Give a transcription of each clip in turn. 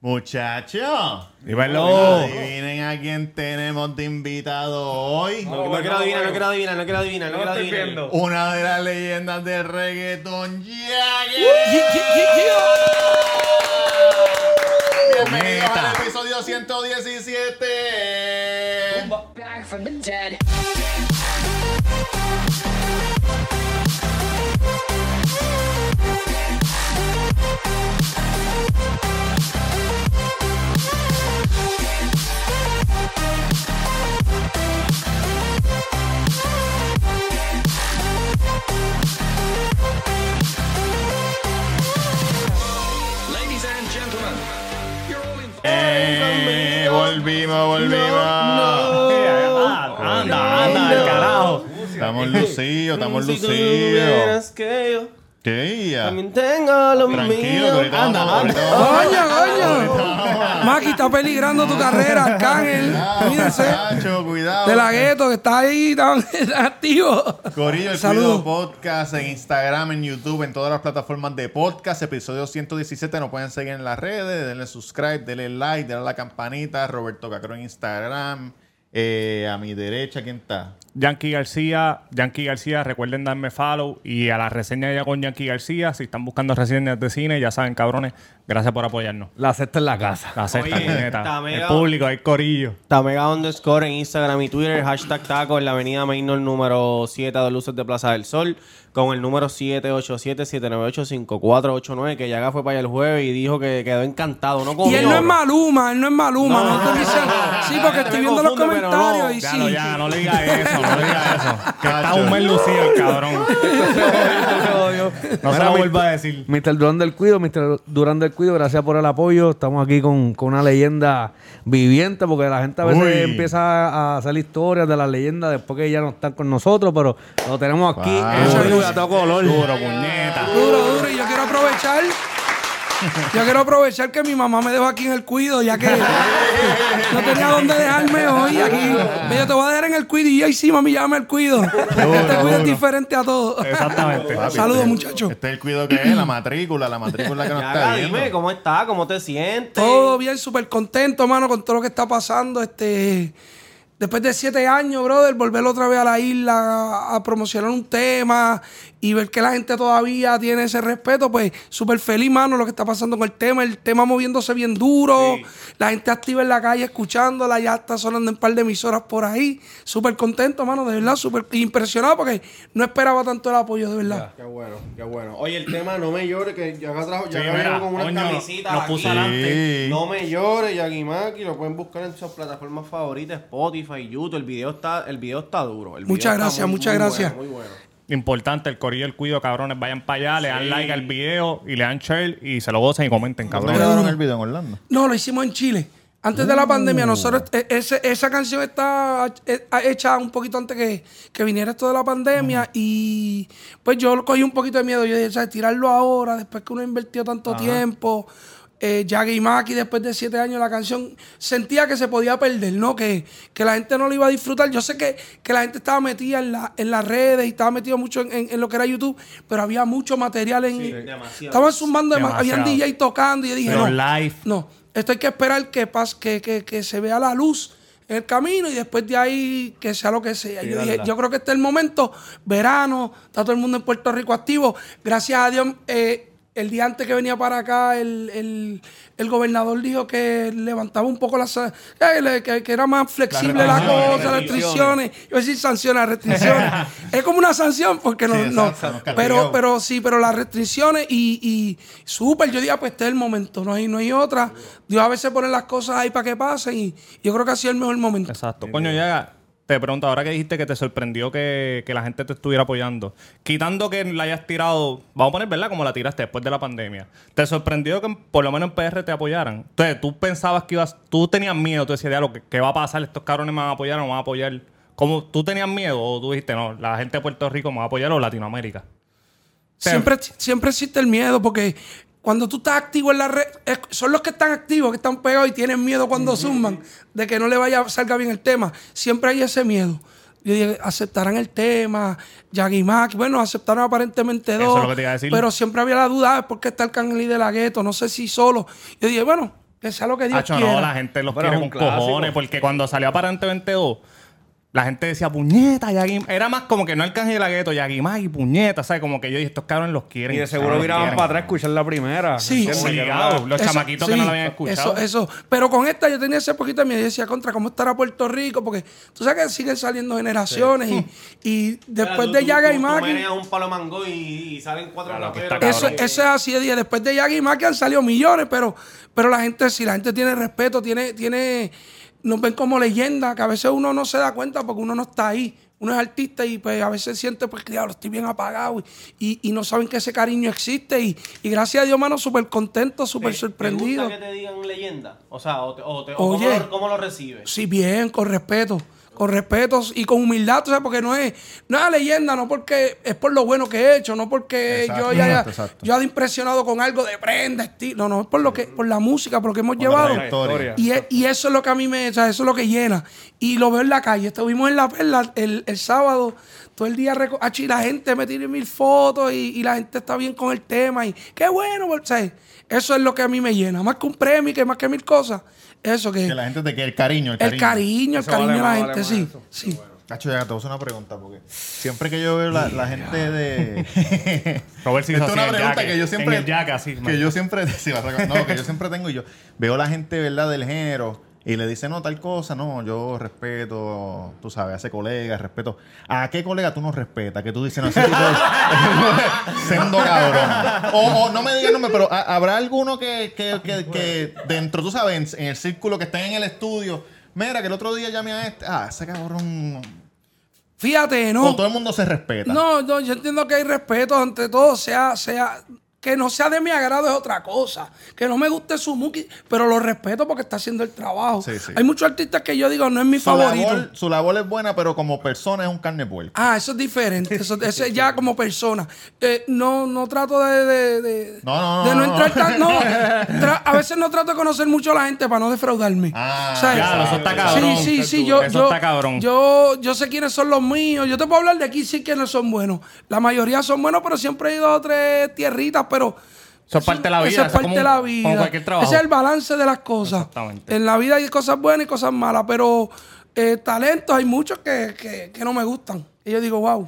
Muchachos, Dímelo. adivinen a quién tenemos de invitado hoy. No, no quiero adivinar, no quiero adivinar, no quiero adivinar, no quiero adivinar. Una de las leyendas del reggaeton, Jagger. Bienvenidos al episodio 117. back from the dead. Eh, volvimos, volvimos. Anda, anda, del carajo. Estamos lucidos, estamos Si tú lucidos. ¿Qué ya? también tengo lo Tranquilo, que mío. ahorita Anda, vamos, anda. Coño, coño. Maki está peligrando tu carrera, Arcángel. Cuídense. Muchacho, cuidado. De la gueto que está ahí tan, activo. Corillo, el Saludos. Cuido Podcast en Instagram, en YouTube, en todas las plataformas de podcast. Episodio 117 nos pueden seguir en las redes. Denle subscribe, denle like, denle a la campanita. Roberto Cacro en Instagram. Eh, a mi derecha, ¿quién está? Yankee García, Yankee García, recuerden darme follow y a la reseña ya con Yankee García. Si están buscando reseñas de cine, ya saben, cabrones, gracias por apoyarnos. La sexta en la casa. La sexta, Oye, El público, el corillo. Tamega underscore en Instagram y Twitter, hashtag taco en la avenida Mainor número 7 de Luces de Plaza del Sol, con el número 787-798-5489, que Yaga fue para allá el jueves y dijo que quedó encantado. No Y él no es Maluma, él no es Maluma. No, No, estoy diciendo- sí, porque estoy viendo los pero comentarios no. y Ya, sí. no, ya, no le digas eso, no le digas eso. Que está un mes lucido el cabrón. No se lo vuelva a decir. Mr. Durán del Cuido, Mr. Durán del Cuido, gracias por el apoyo. Estamos aquí con, con una leyenda viviente, porque la gente a veces Uy. empieza a hacer historias de las leyendas después que ya no están con nosotros, pero lo tenemos aquí Wow. todo color. Duro, puñeta. Duro, duro. Y yo quiero aprovechar. Yo quiero aprovechar que mi mamá me dejó aquí en el cuido, ya que no tenía dónde dejarme hoy aquí. Me dijo, te voy a dejar en el cuido. Y yo, sí, mami, llámame al cuido. este cuido es diferente a todo. Exactamente. Papi, Saludos, este- muchachos. Este es el cuido que es, la matrícula, la matrícula que nos está Yaga, viendo. dime, ¿cómo está? ¿Cómo te sientes? Todo bien, súper contento, mano, con todo lo que está pasando. Este, después de siete años, brother, volver otra vez a la isla a, a promocionar un tema y ver que la gente todavía tiene ese respeto, pues súper feliz, mano, lo que está pasando con el tema. El tema moviéndose bien duro, la gente activa en la calle escuchándola, ya está sonando en un par de emisoras por ahí. Súper contento, mano, de verdad, súper impresionado porque no esperaba tanto el apoyo, de verdad. Qué bueno, qué bueno. Oye, el tema No me llores, que Yaga trajo, Sí, Yaga mira, vino con unas coño, camisitas nos aquí. puso. Sí. No me llores, Yagimaki, lo pueden buscar en sus plataformas favoritas, Spotify, YouTube. El video está, el video está duro. El video Muchas está gracias, muy, muchas muy gracias. bueno, muy bueno. Importante, el corillo, el cuido, cabrones. Vayan para allá, le dan like al video y le dan share y se lo gocen y comenten, ¿Dónde cabrones. grabaron el video en Orlando? No, lo hicimos en Chile. Antes de la pandemia, nosotros, e- ese- esa canción está eh, hecha un poquito antes que, que viniera esto de la pandemia y pues yo cogí un poquito de miedo. Yo dije, ¿sabes? Tirarlo ahora, después que uno ha invertido tanto tiempo. Eh, Yagi Maki, después de siete años, la canción sentía que se podía perder, ¿no? Que, que la gente no lo iba a disfrutar. Yo sé que, que la gente estaba metida en, la, en las redes y estaba metido mucho en, en- en lo que era YouTube, pero había mucho material en. demasiado. estaban sumando, habían. DJ tocando y yo dije, Pero no. live. No, esto hay que esperar que, pas, que, que, que se vea la luz en el camino y después de ahí que sea lo que sea. Yo, dije, yo creo que este es el momento, verano, está todo el mundo en Puerto Rico activo. Gracias a Dios, eh, el día antes que venía para acá, el, el- el gobernador dijo que levantaba un poco las... eh, que, que era más flexible la cosa, las restricciones. Yo iba a decir sanciones, restricciones. es como una sanción porque no... Sí, no. pero, pero sí, pero las restricciones y, y súper, yo diría, pues este es el momento, no hay, no hay otra. Dios a veces pone las cosas ahí para que pasen y yo creo que ha sido el mejor momento. Exacto. Coño, ya te pregunto, ahora que dijiste que te sorprendió que, que la gente te estuviera apoyando, quitando que la hayas tirado, vamos a poner, ¿verdad? Como la tiraste después de la pandemia, ¿te sorprendió que por lo menos en PR te apoyaran? Entonces, tú pensabas que ibas, tú tenías miedo, tú decías, lo que ¿qué va a pasar? ¿Estos cabrones me van a apoyar o me van a apoyar? ¿Cómo, ¿Tú tenías miedo o tú dijiste, no, la gente de Puerto Rico me va a apoyar o Latinoamérica? Siempre, siempre existe el miedo porque cuando tú estás activo en la red, es- son los que están activos, que están pegados y tienen miedo cuando zumban de que no le vaya salga bien el tema. Siempre hay ese miedo. Yo dije, aceptarán el tema, Yagi Mac, bueno, aceptaron aparentemente Eso dos. es lo que te iba a decir. Pero siempre había la duda, ¿por qué está el Cangli de la gueto? No sé si solo. Yo dije, bueno, Que sea lo que Dios Hacho, quiera. no, la gente los Pero quiere con clásico. cojones. Porque cuando salió Aparente 22, la gente decía puñeta, Yagi. Era más como que no Arcángel y la gueto, puñeta, ¿sabes? Como que yo dije, estos cabrones los quieren. Y de seguro quieren. para atrás a escuchar la primera. Sí, sí. Que Los Eso- chamaquitos que no lo habían escuchado. Eso, eso. Pero con esta yo tenía ese poquito de miedo. Yo decía, contra, ¿cómo estará Puerto Rico? Porque tú sabes que siguen saliendo generaciones y, y después Tú- de tú- Yaga y tú- tú un palo mango y, y salen cuatro Claro, que raperos. está Eso, eso es así de día. Después de Yaga y Maki han salido millones, pero, pero la gente, si la gente tiene respeto, tiene, tiene, nos ven como leyenda, que a veces uno no se da cuenta porque uno no está ahí. Uno es artista y pues a veces siente, pues, diablo, estoy bien apagado y, y, y no saben que ese cariño existe. Y, y gracias a Dios, mano, súper contento, súper ¿Te- sorprendido. ¿Te gusta que te digan leyenda? O sea, o, te- o te- o Oye. ¿cómo, lo, cómo lo recibes? Sí, bien, con respeto. Con respeto y con humildad, tú sabes, porque no es, no es leyenda, no porque es por lo bueno que he hecho, no porque Exacto, yo ya exacto, exacto. yo haya impresionado con algo de prenda, estilo, no, no, es por lo que, por la música, por lo que hemos Por llevado. Y, es- y eso es lo que a mí me, o sea, eso es lo que llena. Y lo veo en la calle. Estuvimos en la perla el, el sábado, todo el día, reco- achi, la gente me tiene mil fotos y, y la gente está bien con el tema. Y qué bueno, o sea, eso es lo que a mí me llena. Más que un premio, que más que mil cosas. Eso que, Que la gente te quiere el cariño, el el cariño. el cariño vale de la gente, sí. eso. sí. Cacho, ya te voy a hacer una pregunta porque siempre que yo veo la, la gente de. Robert Esto es una el pregunta que yo siempre. en el jaque, así, que man. yo siempre. sí, no, que yo siempre tengo y yo. Veo la gente, ¿verdad?, del género y le dice, no, tal cosa, no, yo respeto, tú sabes, a ese colega, respeto. ¿A qué colega tú no respetas? Que tú dices, no, ese tipo es sendo cabrón. O, o no me digas nombre, pero ¿ha- ¿habrá alguno que, que, que, que dentro, tú sabes, en, en el círculo que está en el estudio, mira, que el otro día llamé a este, ah, ese cabrón. Fíjate, O no. todo el mundo se respeta. No, no, yo entiendo que hay respeto ante todo, sea, sea, que no sea de mi agrado es otra cosa. Que no me guste su muki, pero lo respeto porque está haciendo el trabajo. Sí, sí. Hay muchos artistas que yo digo, no es mi Su favorito. labor, su labor es buena, pero como persona es un carne puerca. Ah, eso es diferente. Eso, eso es ya como persona. Eh, no, no trato de, de, de- No, no, no, de no, no, entrar no. tan. No, Tra- a veces no trato de conocer mucho a la gente para no defraudarme. Ah, Claro, eso está cabrón. Sí, sí, sí. Yo, Eso yo, está cabrón. Yo, yo sé quiénes son los míos. Yo te puedo hablar de aquí, sí quiénes son buenos. La mayoría son buenos, pero siempre he ido a tres tierritas, pero. Eso es parte de la vida, Eso es es parte como de la como vida. cualquier trabajo. Ese es el balance de las cosas. Exactamente. En la vida hay cosas buenas y cosas malas, pero eh, talentos hay muchos que, que, que no me gustan. Y yo digo, wow,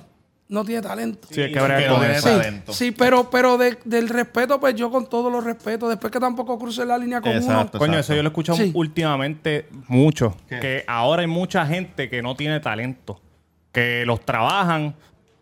no tiene talento. Sí, hay que Que bregar no. Sí, talento. sí, pero, pero de- del respeto, pues yo con todo lo respeto. Después que tampoco cruce la línea con uno. Exacto. Coño, eso yo lo he escuchado Sí. últimamente mucho. ¿Qué? Que ahora hay mucha gente que no tiene talento. Que los trabajan,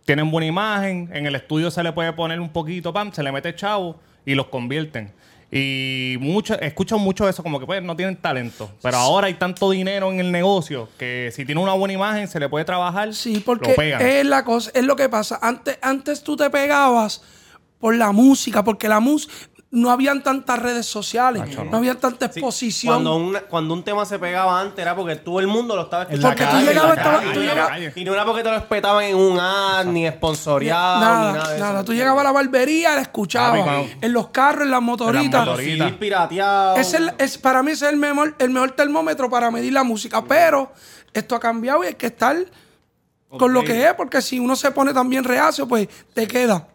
tienen buena imagen, en el estudio se le puede poner un poquito, pam, se le mete chavo y los convierten. Y mucho, escucho mucho eso, como que pues no tienen talento. Pero ahora hay tanto dinero en el negocio que si tiene una buena imagen se le puede trabajar. Sí, lo porque pegan. es la cosa, es lo que pasa. Antes, antes tú te pegabas por la música, porque la música no habían tantas redes sociales, no. habían tanta Sí, exposición. Cuando, una- cuando un tema se pegaba antes era porque todo el mundo lo estaba escuchando. Porque tú llegabas, estaba- calle, tú llegabas-. Y no era porque te lo espetaban en un ad, ni sponsoreado, nada, ni nada de nada. eso. Tú llegabas a la barbería, la escuchabas. En los carros, en las motoritas. motoritas. Sí, pirateado. Es el- es, para mí ese es el mejor, el mejor termómetro para medir la música. Pero esto ha cambiado y hay que estar con lo que es, porque si uno se pone también reacio, pues te queda.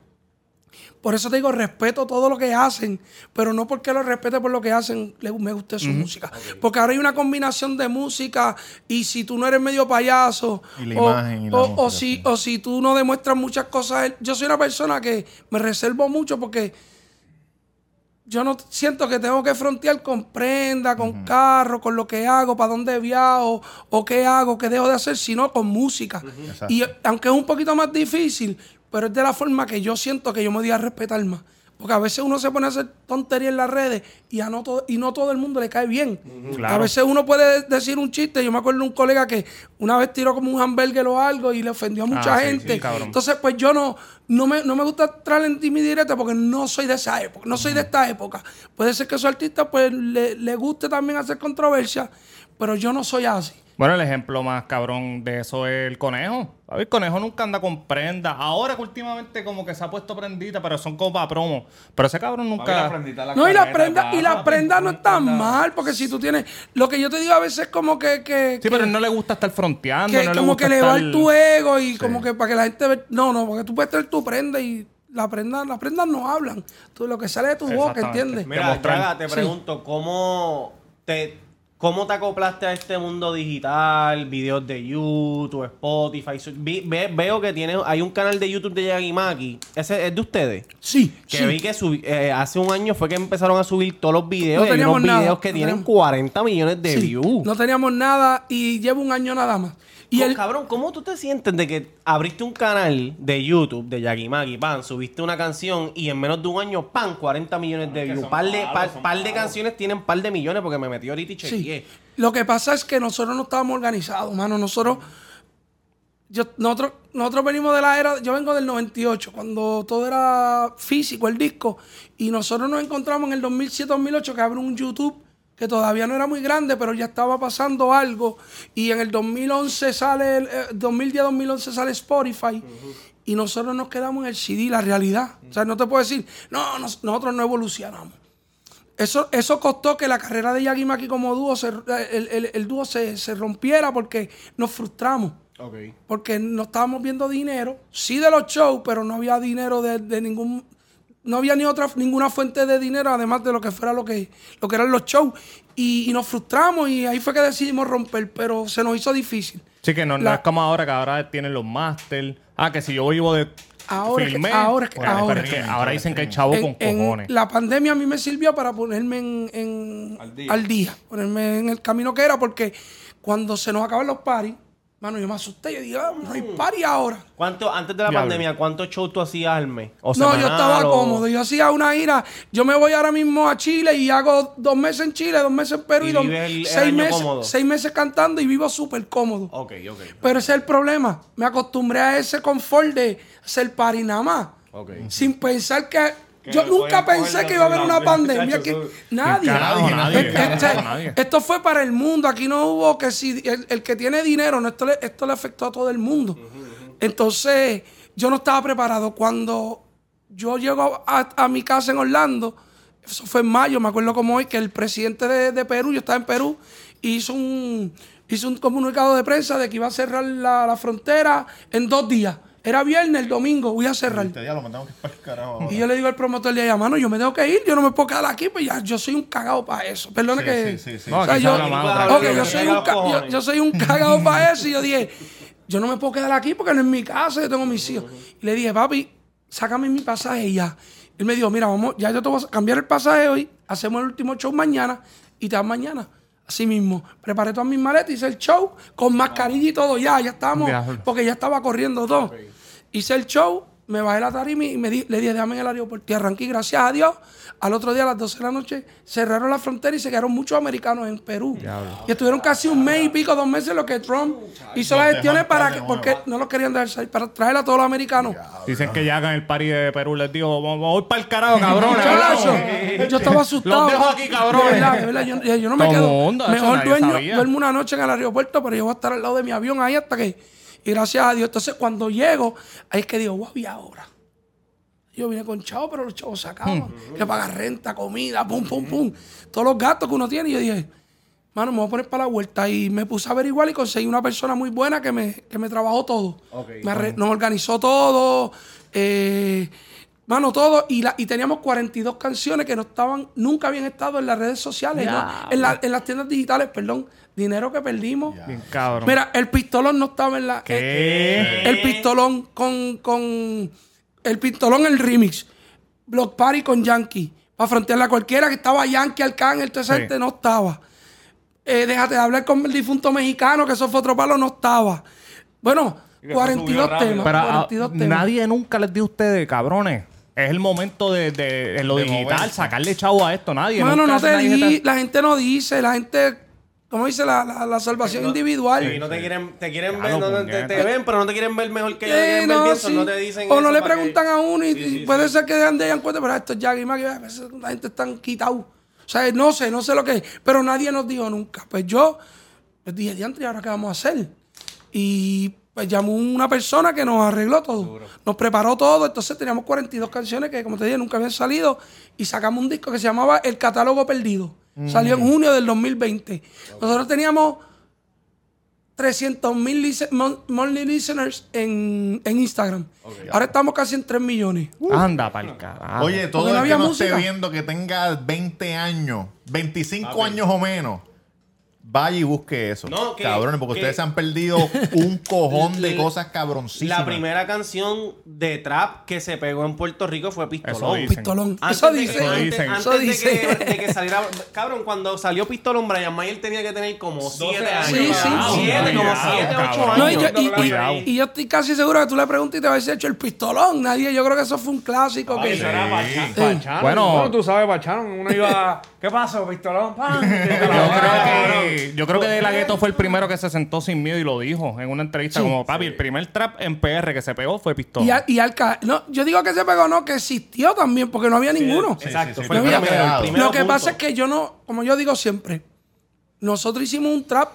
Por eso te digo, respeto todo lo que hacen, pero no porque lo respete por lo que hacen, le- me guste su música. Porque ahora hay una combinación de música y si tú no eres medio payaso, Y la o, imagen y la o- música, o si, sí. o si tú no demuestras muchas cosas, yo soy una persona que me reservo mucho porque yo no siento que tengo que frontear con prenda, con carro, con lo que hago, para dónde viajo, o qué hago, qué dejo de hacer, sino con música. Y aunque es un poquito más difícil, pero es de la forma que yo siento que yo me voy a respetar más. Porque a veces uno se pone a hacer tonterías en las redes y, a no, todo, y no todo el mundo le cae bien. Claro. A veces uno puede decir un chiste. Yo me acuerdo de un colega que una vez tiró como un hamburger o algo y le ofendió a mucha Ah, sí, gente. sí. Entonces, pues yo no, no, me, no me gusta traer en mi directa porque no soy de esa época, no soy de esta época. Puede ser que su artista pues le, le guste también hacer controversia, pero yo no soy así. Bueno, el ejemplo más cabrón de eso es el conejo. A ver, el conejo nunca anda con prenda. Ahora que últimamente como que se ha puesto prendita, pero son como para promo. Pero ese cabrón nunca... No, y las prendas, y las prendas no están mal, porque si tú tienes, lo que yo te digo a veces es como que, que, Sí, que- pero no le gusta estar fronteando, que no le como gusta que elevar estar- tu ego y como que para que la gente ve, no, no, porque tú puedes tener tu prenda y la prenda, las prendas no hablan. Tú, lo que sale de tu boca. ¿entiendes? Mira. Yaga, te pregunto, ¿cómo te, ¿cómo te acoplaste a este mundo digital? Videos de YouTube, Spotify. Su- vi- ve- veo que tiene, hay un canal de YouTube de Yagimaki. ¿Ese es de ustedes? Sí, Que sí. vi que subi- eh, hace un año fue que empezaron a subir todos los videos. No y hay teníamos nada, videos que no tienen teníamos- 40 millones de Sí, views. No teníamos nada y llevo un año nada más. Y el, Cabrón, ¿cómo tú te sientes de que abriste un canal de YouTube de Yagimaki, pan, subiste una canción y en menos de un año, pan, 40 millones de views? Par de, par, par de canciones tienen par de millones porque me metí ahorita y Sí. chequeé. Lo que pasa es que nosotros no estábamos organizados, mano. Nosotros, yo, nosotros, nosotros venimos de la era, yo vengo del 98, cuando todo era físico, el disco, y nosotros nos encontramos en el 2007-2008 que abre un YouTube que todavía no era muy grande, pero ya estaba pasando algo, y en el 2011 sale, el, eh, 2010-2011 sale Spotify, y nosotros nos quedamos en el CD, la realidad. O sea, no te puedo decir, no, nos- nosotros no evolucionamos. Eso, eso costó que la carrera de Yagi Maki como dúo, se- el, el- el dúo se, se rompiera porque nos frustramos. Porque no estábamos viendo dinero, sí de los shows, pero no había dinero de, de ningún, no había ni otra, ninguna fuente de dinero además de lo que fuera lo que, lo que eran los shows. Y, y nos frustramos y ahí fue que decidimos romper, pero se nos hizo difícil. Sí, que no, no La- es como ahora que ahora tienen los máster. Ah, que si yo vivo de Ahora que- ahora Bueno, ahora pero es es que ahora dicen que hay chavo con en cojones. la pandemia a mí me sirvió para ponerme en, en- al, día. ponerme en el camino que era, porque cuando se nos acaban los paris, mano, yo me asusté. Yo dije, ah, no hay party ahora. ¿Cuánto, antes de la Diablo. pandemia, ¿cuántos shows tú hacías al mes? O No, yo semanal, estaba o- cómodo. Yo hacía una gira. Yo me voy ahora mismo a Chile y hago dos meses en Chile, dos meses en Perú Y y, dos- vives el- el seis, año meses, cómodo. seis meses cantando y vivo súper cómodo. Ok, ok. Pero ese es el problema. Me acostumbré a ese confort de hacer party nada más. Ok. Sin pensar que. Yo nunca pensé que iba a haber una pandemia. Eso- nadie. Carajo, nadie, Este- carajo, este- nadie. esto fue para el mundo. Aquí no hubo que si el, el que tiene dinero, no, esto, le, esto le afectó a todo el mundo. Entonces, yo no estaba preparado. Cuando yo llego a, a mi casa en Orlando, eso fue en mayo, me acuerdo como hoy, que el presidente de, de Perú, yo estaba en Perú, hizo un, hizo un comunicado de prensa de que iba a cerrar la, la frontera en dos días. Era viernes, el domingo, voy a cerrar. Este día lo mandamos que para el carajo. ahora. Y yo le digo al promotor de allá, mano, yo me tengo que ir, yo no me puedo quedar aquí, pues ya, yo soy un cagado para eso. Perdone Sí, que. sí, sí, sí. No, O sea, yo, tranquilo, yo soy, un yo, cojones. yo soy un cagado para eso. Y yo dije, yo no me puedo quedar aquí porque no es mi casa, yo tengo mis hijos. Y le dije, papi, sácame mi pasaje y ya. Él me dijo, mira, vamos, ya yo te voy a cambiar el pasaje hoy, hacemos el último show mañana y te vas mañana. Así mismo, preparé todas mis maletas, hice el show con mascarilla y todo, ya, ya estábamos, Diablo. porque ya estaba corriendo todo. Hice el show, me bajé la tarima y me di- le dije, déjame en el aeropuerto. Y arranqué, gracias a Dios. Al otro día, a las 12 de la noche, cerraron la frontera y se quedaron muchos americanos en Perú. Y estuvieron casi un mes y pico, dos meses, lo que Trump hizo las gestiones para que, porque no los querían dejar salir, para traer a todos los americanos. Dicen que ya en el party de Perú les digo, vamos para el carajo, cabrones. Muchacho, yo estaba asustado. Los dejo aquí, cabrones. De verdad, de verdad, yo, yo- yo no me quedo. Mejor dueño, sabía. duermo una noche en el aeropuerto, pero yo voy a estar al lado de mi avión ahí hasta que. Y gracias a Dios. Entonces, cuando llego, ahí es que digo, guau, ¿y ahora? Yo vine con chavo, pero los chavos se acaban. Que pagar renta, comida, pum, pum, pum. Todos los gastos que uno tiene. Y yo dije, mano, me voy a poner para la vuelta. Y me puse a averiguar y conseguí una persona muy buena que me, que me trabajó todo. Me nos organizó todo. eh, mano, todo. Y, la, y teníamos 42 canciones que no estaban, nunca habían estado en las redes sociales, ¿no? en, la- en las tiendas digitales, perdón. Dinero que perdimos. Bien cabrón. Mira, el pistolón no estaba en la. ¿Qué? eh, el pistolón con, con. El pistolón, el remix. Block Party con Yankee. Para frontearla cualquiera que estaba Yankee, Arcángel, toda esa Sí. gente no estaba. Eh, déjate de hablar con el difunto mexicano, que eso fue otro palo, no estaba. Bueno, 42 temas. Pero 42 temas. nadie nunca les dio a ustedes, cabrones. Es el momento de, de- en lo De digital, moverse. sacarle chavo a esto. Nadie. Mano, nunca no te di, la gente no dice, la gente, ¿cómo dice? La, la, la salvación individual. Y no te quieren, te quieren ver, no, te, ven, pero no te quieren ver mejor que Eh, ver no, bien, sí. no te dicen o no le que- preguntan a uno y, Sí, y puede sí. ser que dejan de ellos en cuenta, pero esto es Maggie, a veces la gente está quitado. O sea, no sé, no sé lo que es, pero nadie nos dijo nunca. Pues yo pues dije, diantre, ¿y ahora qué vamos a hacer? Y pues llamó una persona que nos arregló todo, nos preparó todo, entonces teníamos 42 canciones que, como te dije, nunca habían salido y sacamos un disco que se llamaba El Catálogo Perdido. Salió en junio del 2020. Nosotros teníamos 300 mil monthly listeners en, en Instagram. Ahora estamos casi en 3 millones. Anda pa'l carajo. Oye, todo Porque no el que había nos música. esté viendo que tenga 20 años, 25 años o menos, vaya y busque eso. No, que- Cabrones, porque que- ustedes se han perdido un cojón de cosas cabroncísimas. La primera canción de trap que se pegó en Puerto Rico fue Eso Pistolón. dicen. Pistolón. Antes Eso de antes- dicen. antes Eso de dice. que, de que saliera. Cabrón, cuando salió Pistolón, Brian Mayer tenía que tener como 7 años. Sí, sí, sí. 7, como Cuidado, 7, 8 cabrón. No, años. y, yo, y- y- Cuidado. y yo estoy casi seguro que tú le preguntas y te va a decir hecho el pistolón. Nadie, yo creo que eso fue un clásico. que, Eso era Sí. Bueno, tú sabes, Pachano. Uno iba. ¿Qué pasó, pistolón? ¡Pam! Yo creo que, yo creo que De La Ghetto fue el primero que se sentó sin miedo y lo dijo en una entrevista Sí. como papi, el primer trap en PR que se pegó fue Pistola. Y, al- y Alca, no, yo digo que se pegó, no, que existió también, porque no había ninguno. Exacto, sí, fue No el había- primero, el Lo primero Lo que punto. pasa es que yo no, como yo digo siempre, nosotros hicimos un trap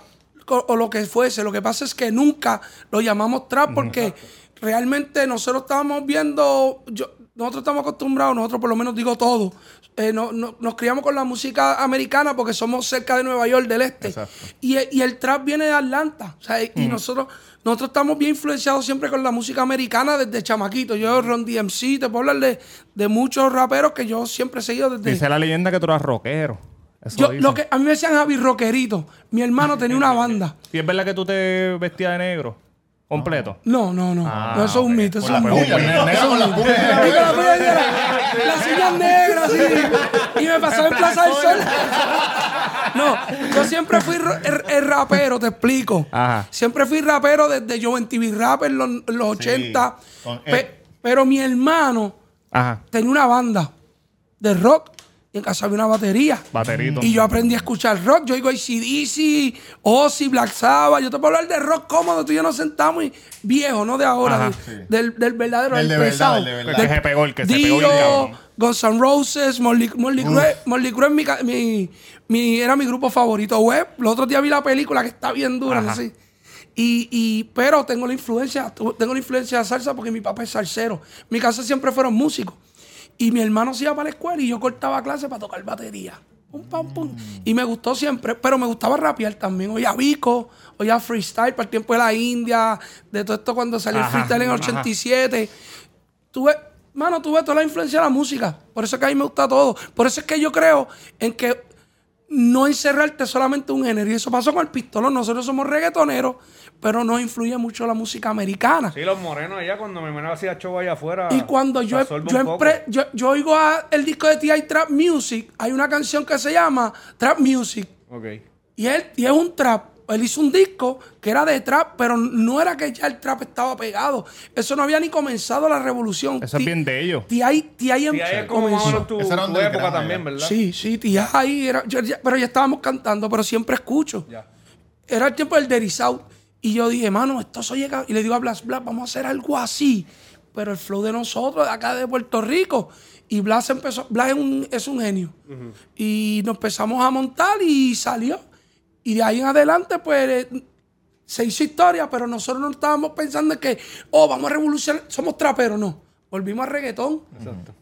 co- o lo que fuese. Lo que pasa es que nunca lo llamamos trap porque realmente nosotros estábamos viendo, yo, nosotros estamos acostumbrados, nosotros por lo menos digo todo, eh, no- no- nos criamos con la música americana porque somos cerca de Nueva York del Este. Y, y el trap viene de Atlanta. O sea, y nosotros, nosotros estamos bien influenciados siempre con la música americana desde chamaquito. Yo, Ron DMC, te puedo hablar de, de muchos raperos que yo siempre he seguido desde... Dice la leyenda que tú eras rockero. Eso Yo, dicen. lo que, a mí me decían Javi Rockerito. Mi hermano tenía una banda. ¿Y es verdad que tú te vestías de negro? Completo. No, no, no. Ah, no, eso es un ok. mito. Eso es un mito. con las puyas. Y con la puya negra, Las uñas negras, sí. Y me pasaba en Plaza del Sol. No, yo siempre fui el, el rapero, te explico. Ajá. Siempre fui rapero desde Joven TV Rap en los, en los 80. con Pe- Ed. pero mi hermano Ajá. tenía una banda de rock y en casa había una batería. Baterito. Y yo aprendí a escuchar rock. Yo digo ACDC, Ozzy, Black Sabbath. Yo te puedo hablar de rock cómodo. Tú y yo nos sentamos y viejo, no de ahora. Ajá. de- del, del verdadero, Del del de pesado. verdad, del de verdad. El que se pegó, el que se pegó Dio. Guns N' Roses, Molly, Crue. Mi, ca- mi- mi- era mi grupo favorito. Web. Los otros días vi la película que está bien dura. Ajá. sé. Y, y, pero tengo la influencia, tengo la influencia de salsa porque mi papá es salsero. Mi casa siempre fueron músicos. Y mi hermano se iba para la escuela y yo cortaba clase para tocar batería. Pum, pam, pum. Y me gustó siempre, pero me gustaba rapear también. Oía Vico, oía freestyle para el tiempo de la India, de todo esto cuando salió el Ajá, freestyle en el ajá. 87. Tuve, mano, tuve toda la influencia de la música. Por eso es que a mí me gusta todo. Por eso es que yo creo en que no encerrarte solamente en un género. Y eso pasó con el pistolón. Nosotros somos reggaetoneros, pero nos influye mucho la música americana. Sí, los morenos allá cuando mi hermano hacía show allá afuera. Y cuando yo, yo, empre- yo, yo oigo a el disco de T.I. Trap Music, hay una canción que se llama Trap Music. Ok. Y, él, y es un trap. Él hizo un disco que era de trap, pero no era que ya el trap estaba pegado. Eso no había ni comenzado la revolución. Eso es bien de ellos. T.I. T.I. comenzó. tu, Ese era tu época también, ¿verdad? Sí, sí, T.I. era, yo ya- pero ya estábamos cantando, pero siempre escucho. Ya. Era el tiempo del South. Y yo dije, mano, esto se llega. Y le digo a Blas, Blas, vamos a hacer algo así. Pero el flow de nosotros, de acá de Puerto Rico. Y Blas empezó. Blas es un, es un genio. Y nos empezamos a montar y salió. Y de ahí en adelante, pues. eh, se hizo historia, pero nosotros no estábamos pensando en que, oh, vamos a revolucionar, somos traperos, no. Volvimos a reggaetón.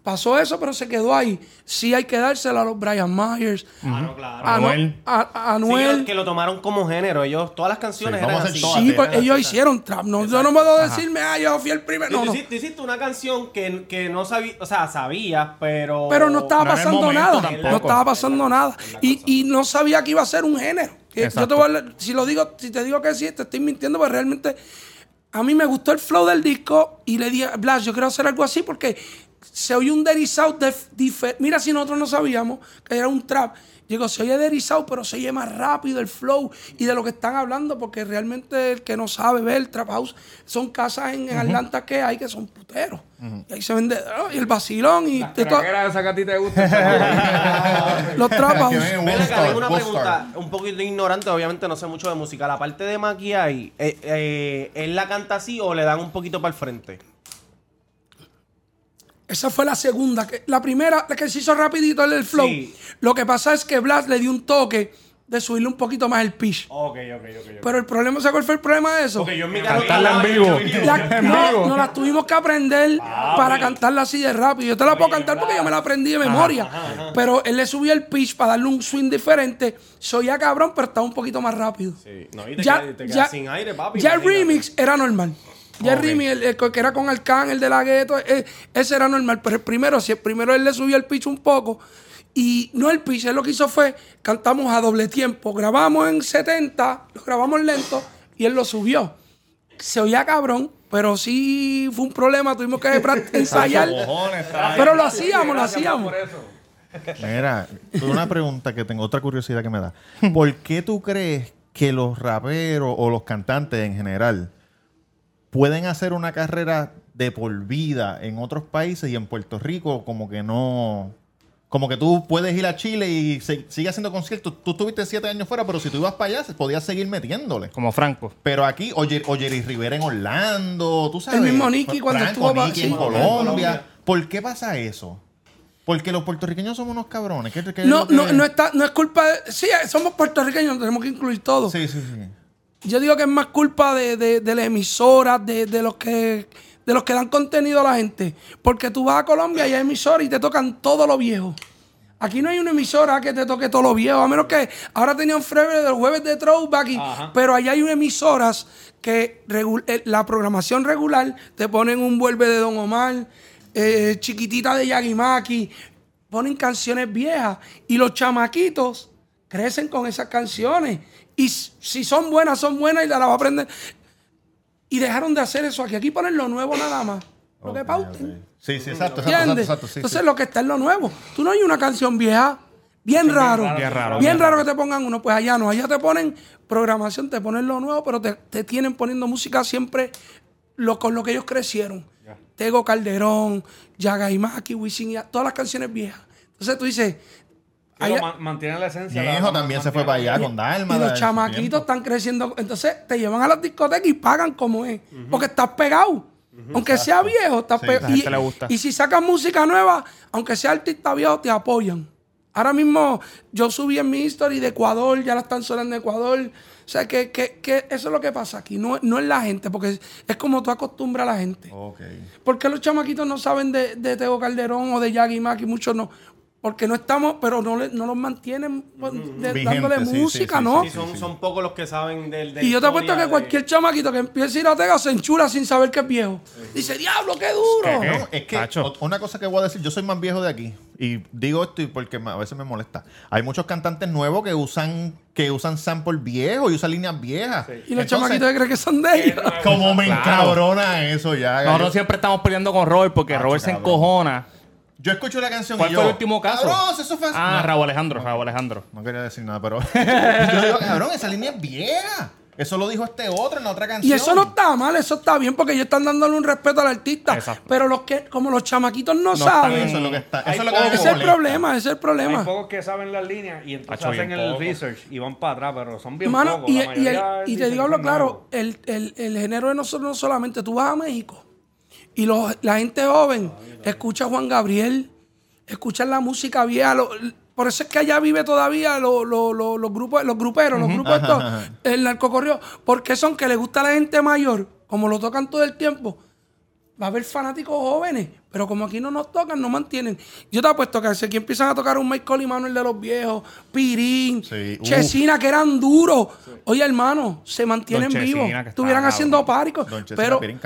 Pasó eso, pero se quedó ahí. Sí hay que dárselo a los Brian Myers, Claro, claro. a, Anuel. a- a Sí, que Anuel. lo- que lo tomaron como género. Ellos, todas las canciones Sí, eran así. todas. Sí, pues Eran ellos así. hicieron trap. No, yo no puedo decirme, ah, yo fui el primero. Tú, No, no. hiciste, tú hiciste una canción que, que no sabía, o sea, sabías, pero... Pero no estaba No pasando momento nada. tampoco. No estaba pasando nada. Y, y no sabía que iba a ser un género. Yo Exacto. te voy a si lo digo, si te digo que sí, te estoy mintiendo, pero realmente a mí me gustó el flow del disco y le dije, Blas, yo quiero hacer algo así porque se oye un South de Mira, si nosotros no sabíamos que era un trap. Digo, se oye South, pero se oye más rápido el flow y de lo que están hablando, porque realmente el que no sabe ver el trap house son casas en, en Atlanta que hay que son puteros. Y ahí se vende oh, y el vacilón y de esa que a ti te gusta? los trap house. Tengo una pregunta un poquito ignorante, obviamente no sé mucho de música. La parte de Maquiay, eh, eh, ¿él la canta así o le dan un poquito para el frente? Esa fue la segunda. Que, la primera, la que se hizo rapidito el del flow. Sí. Lo que pasa es que Blas le dio un toque de subirle un poquito más el pitch. Ok, ok, ok. Pero el problema, ¿sabes cuál fue el problema de eso? Porque yo en mi carro Cantarla en vivo. La- no, nos las tuvimos que aprender para cantarla así de rápido. Yo te la puedo cantar porque yo me la aprendí de memoria. Pero él le subía el pitch para darle un swing diferente. Soy ya cabrón, pero estaba un poquito más rápido. Sí, no, y te Ya, quedas- te quedas ya, sin aire, papi. ya el remix era normal. Ya el Ok. remix, el, el que era con Arcán, el de la gueto, eh, ese era normal. Pero el primero, si el primero él le subió el pitch un poco. Y no el pitch, él lo que hizo fue, cantamos a doble tiempo. Grabamos en 70, lo grabamos lento y él lo subió. Se oía cabrón, pero sí fue un problema, tuvimos que ensayar. Pero lo hacíamos, lo hacíamos. Mira, una pregunta que tengo, otra curiosidad que me da. ¿Por qué tú crees que los raperos o los cantantes en general pueden hacer una carrera de por vida en otros países y en Puerto Rico como que no... Como que tú puedes ir a Chile y se- sigue haciendo conciertos. Tú estuviste siete años fuera, pero si tú ibas para allá, se- podías seguir metiéndole. Como Franco. Pero aquí, oye, Jerry Rivera en Orlando, tú sabes. El mismo Nicky cuando Franco, estuvo Nicky sí. en Colombia. ¿Por qué pasa eso? Porque los puertorriqueños somos unos cabrones. ¿Qué- qué es No, no, no, está, no es culpa de... Sí, somos puertorriqueños, tenemos que incluir todo. Sí, sí, sí. Yo digo que es más culpa de, de, de las emisoras, de, de los que de los que dan contenido a la gente. Porque tú vas a Colombia y hay emisoras y te tocan todo lo viejo. Aquí no hay una emisora que te toque todo lo viejo, a menos que ahora tenían febrero de los jueves de throwback, y- pero allá hay emisoras que eh, la programación regular te ponen un vuelve de Don Omar, eh, chiquitita de Yagimaki, ponen canciones viejas y los chamaquitos crecen con esas canciones. Y si son buenas, son buenas y la, la va a aprender. Y dejaron de hacer eso aquí. Aquí ponen lo nuevo nada más. Lo que pauten. Sí, sí, exacto, exacto, exacto, ¿Entiendes? exacto, sí, Entonces sí. lo que está es lo nuevo. Tú no hay una canción vieja. Bien raro. Bien raro. Bien raro que te pongan uno. Pues allá no. Allá te ponen programación, te ponen lo nuevo, pero te, te tienen poniendo música siempre lo, con lo que ellos crecieron. Tego Calderón, Yagaimaki, Wisin, y todas las canciones viejas. Entonces tú dices... allá- mantiene la esencia. Mi hijo también se fue para allá con Dalma. y los chamaquitos están creciendo. Entonces te llevan a las discotecas y pagan como es. Porque estás pegado. Aunque sea viejo, estás Sí, pegado. gusta. Y si sacas música nueva, aunque sea artista viejo, te apoyan. Ahora mismo yo subí en mi history de Ecuador, ya la están sonando en Ecuador. O sea, que, que, que eso es lo que pasa aquí. No, no es la gente, porque es, es como tú acostumbras a la gente. Ok. ¿Por qué los chamaquitos no saben de, de Teo Calderón o de Yagi Maki? Muchos no. Porque no estamos, pero no, le- no los mantienen pues, de- Vigente, dándole sí, sí, música, sí, ¿no? Sí, son, son pocos los que saben del. de Y yo te apuesto que de- cualquier chamaquito que empiece a ir a Tega se enchula sin saber que es viejo. Dice, diablo, qué duro. No, es que una cosa que voy a decir, yo soy más viejo de aquí y digo esto y porque me- a veces me molesta. Hay muchos cantantes nuevos que usan que usan samples viejos y usan líneas viejas. Y los chamaquitos creen que son de ellos. Como me Claro. encabrona eso ya. Nosotros yo, siempre estamos peleando con Robert porque Tacho, Robert se cabrón. encojona. Yo escucho la canción ¿Cuál y fue yo, el último caso? Cabrón, eso fue Ah, no, Raúl Alejandro, Raúl Alejandro. no quería decir nada, pero yo digo, cabrón, esa línea es vieja. Eso lo dijo este otro en la otra canción. Y eso no está mal, eso está bien, porque ellos están dándole un respeto al artista. Exacto. Pero los que, como los chamaquitos no, están saben, Eso es lo que está. Eso Hay es lo que es el problema, ese es el Hay problema. pocos que saben las líneas y entonces Hacho, hacen el poco. research y van para atrás, pero son bien Hermano, pocos. y, la y, el- y te digo lo claro, el, el- el género de nosotros no solamente, tú vas a México y los- la gente joven escucha a Juan Gabriel, escuchan la música vieja, lo- por eso es que allá vive todavía lo- lo- lo- los grupos, los gruperos, los grupos estos, el narcocorrido, porque son que le gusta a la gente mayor, como lo tocan todo el tiempo, va a haber fanáticos jóvenes, pero como aquí no nos tocan, no mantienen. Yo te apuesto que si aquí empiezan a tocar un Michael y Manuel de los viejos, Pirín, Sí, uf. Chesina, que eran duros. Oye, hermano, se mantienen Don vivos. Chesina, está Estuvieran cabrón. haciendo páricos. Pero, Pirín,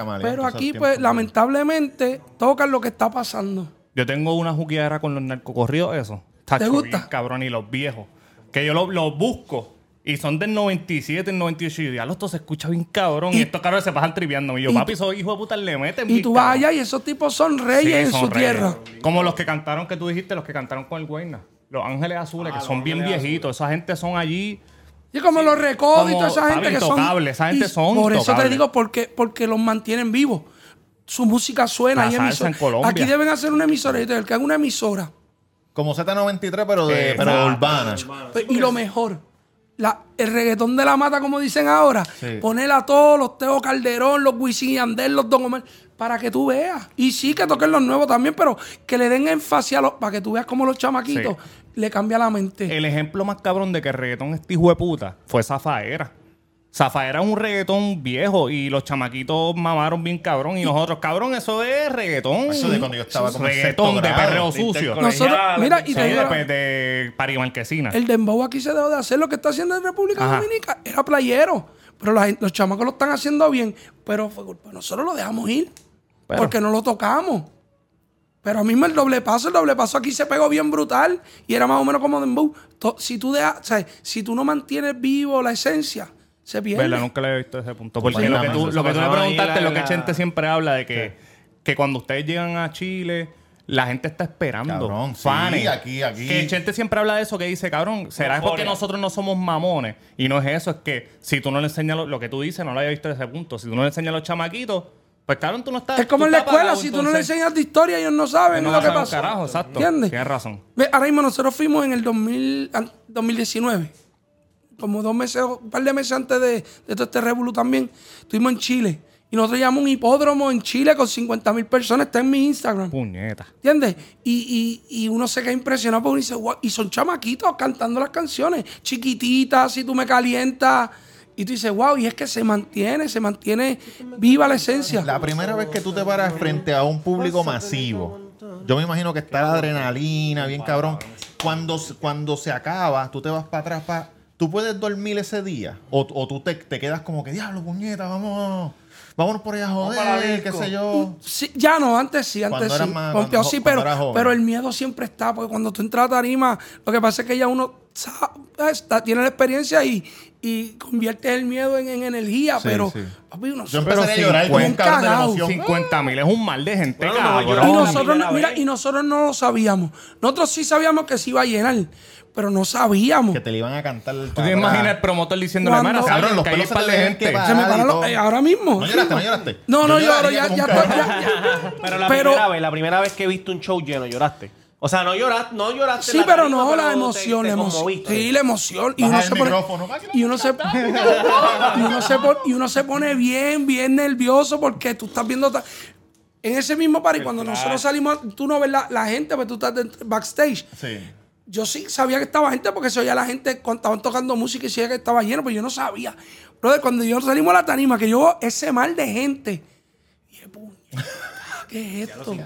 aquí, pues, lamentablemente, tocan lo que está pasando. Yo tengo una juqueadera con los narcocorridos, eso. Tacho, ¿Te gusta? bien cabrón, y los viejos. Que yo los los busco. Y son del 97, el 98. Y yo, diablo, esto se escucha bien cabrón. Y, Y- estos cabrones se pasan triviando. Y yo, y- papi, soy hijo de puta, le meten Y tú vas allá y esos tipos son reyes Sí, en son su reyes. tierra. Como los que cantaron, que tú dijiste, los que cantaron con el Guayna. Los Ángeles Azules, que son bien viejitos. Esa gente son allí. Y como los recodos y como, toda esa papi, gente que son. esa gente son Por eso te digo, porque, porque los mantienen vivos. Su música suena. Hay en Colombia. Aquí deben hacer una emisora. Yo te digo, que hagan una emisora. Como Z93, pero, de, pero Exacto. urbana. Pues, y lo mejor, la, el reggaetón de la mata, como dicen ahora, Sí. poner a todos los Teo Calderón, los Wisin y Yandel, los Don Omar, para que tú veas. Y sí que toquen los nuevos también, pero que le den énfasis a los, para que tú veas cómo los chamaquitos le cambia la mente. El ejemplo más cabrón de que el reggaetón este hijo de puta fue Zafaera. Zafaera es un reggaetón viejo y los chamaquitos mamaron bien cabrón. Y nosotros, cabrón, eso es reggaetón. Eso de cuando yo estaba como reggaetón de perreo sucio. Nosotros, mira, y te digo de, de Parimarquesina. el dembow aquí se dejó de hacer lo que está haciendo en República Ajá. Dominicana. Era playero. Pero la los chamacos lo están haciendo bien. Pero fue culpa nosotros lo dejamos ir. Pero- porque no lo tocamos. Pero a mí el doble paso, el doble paso aquí se pegó bien brutal. Y era más o menos como dembow. To- Si tú, dejas, o sea, si tú no mantienes vivo la esencia, se pierde. ¿Verdad? Nunca le he visto ese punto. Porque Sí, lo que tú, lo que tú ahí preguntaste, en lo que la- Chente siempre habla de que, que cuando ustedes llegan a Chile, la gente está esperando. Cabrón, sí, fanes. aquí, aquí. Que Chente siempre habla de eso, que dice, cabrón, ¿será es porque nosotros no somos mamones? Y no es eso, es que si tú no le enseñas lo, lo que tú dices, no lo había visto desde ese punto. Si tú no le enseñas a los chamaquitos, pues cabrón, tú no estás. Es como en la escuela, si tú no le entonces- enseñas de historia, ellos no saben No lo que pasó. carajo, exacto. ¿Entiendes? Tienes razón. Ve, ahora mismo nosotros fuimos en el 2000, an- 2019, como dos meses, un par de meses antes de, de todo este revolú también, estuvimos en Chile. Y nosotros llevamos un hipódromo en Chile con 50 mil personas, está en mi Instagram. Puñeta. ¿Entiendes? Y, y, y uno se queda impresionado porque uno dice, "Guau", y son chamaquitos cantando las canciones, chiquititas, si tú me calientas. Y tú dices, wow, y es que se mantiene, se mantiene viva la esencia. La primera vez que tú te paras frente a un público masivo, yo me imagino que está la adrenalina, bien cabrón. Cuando, cuando se acaba, tú te vas para atrás, pa, ¿tú puedes dormir ese día? O, o tú te, te quedas como que, diablo, puñeta, vamos, vámonos por allá a joder, qué sé yo. Sí, ya no, antes sí, antes Cuando sí. más- cuando- pero, pero el miedo siempre está, porque cuando tú entras a tarima, lo que pasa es que ya uno tiene la experiencia y, y convierte el miedo en, en energía, Sí, pero sí. papi, uno Yo empezaría a llorar como un cabrón de emoción. 50 mil es un mal de gente, Bueno, Y cabrón. la nosotros, no- mira, y nosotros no lo sabíamos. Nosotros sí sabíamos que se iba a llenar, pero no sabíamos. Que te le iban a cantar el ¿Tú te imaginas el promotor diciéndole, mira, Cabrón, los pelos se de te gente. ven que Se me y paran los- todo. eh, ahora mismo. ¿No lloraste, no lloraste? No, no Yo ya, ya, ya- ya- Pero la Pero- primera vez, la primera vez que viste un show lleno, lloraste. O sea, no lloraste, no lloraste. Sí, la pero tarima, no, la emoción, la emoción. Sí, la emoción. Y uno, el se pone, y, uno se, y, uno se pone, y uno se pone bien, bien nervioso porque tú estás viendo... ta- En ese mismo party, cuando nosotros salimos, tú no ves la, la gente, pues tú estás dentro- backstage. Sí. Yo sí sabía que estaba gente porque se oía la gente cuando estaban tocando música y se que estaba lleno, pero yo no sabía. Brother, cuando yo salimos a la tarima, que yo ese mal de gente, y ¿qué es esto?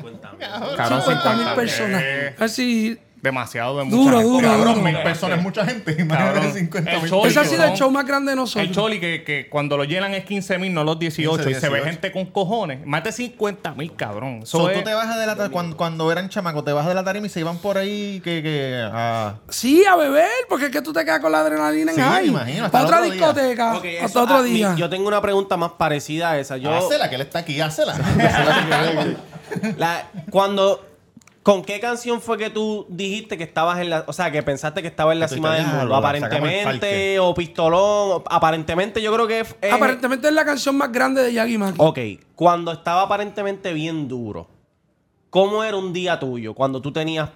Cabrón, 50 mil 50 personas. Así, Demasiado de Duro, mucha gente. duro, Cabrón, duro. mil personas es mucha gente. Imagínate Cabrón. 50 El mil show- ese ha sido el show más grande de nosotros. El Choli que, que cuando lo llenan es 15 mil, no los 18. 15, y se ve 18. gente con cojones. Más de 50 mil, cabrón. Eso So, es... tú te bajas de la tar- cuando, cuando eran chamacos, te bajas de la tarima y se iban por ahí que, que a- Sí, a beber, porque es que tú te quedas con la adrenalina en Sí, me imagino, hasta Para el otra discoteca, hasta eso- otro ah, mi- día. yo tengo una pregunta más parecida a esa. Yo, Hácela, que él está aquí, hácela. la- cuando, ¿con qué canción fue que tú dijiste que estabas en la, o sea, que pensaste que estaba en la cima del mundo? "Diablo, la sacamos del Aparentemente, parque". o pistolón, o- aparentemente yo creo que es, es- Aparentemente es la canción más grande de Yagi Maki. Ok, cuando estaba aparentemente bien duro, ¿cómo era un día tuyo? Cuando tú tenías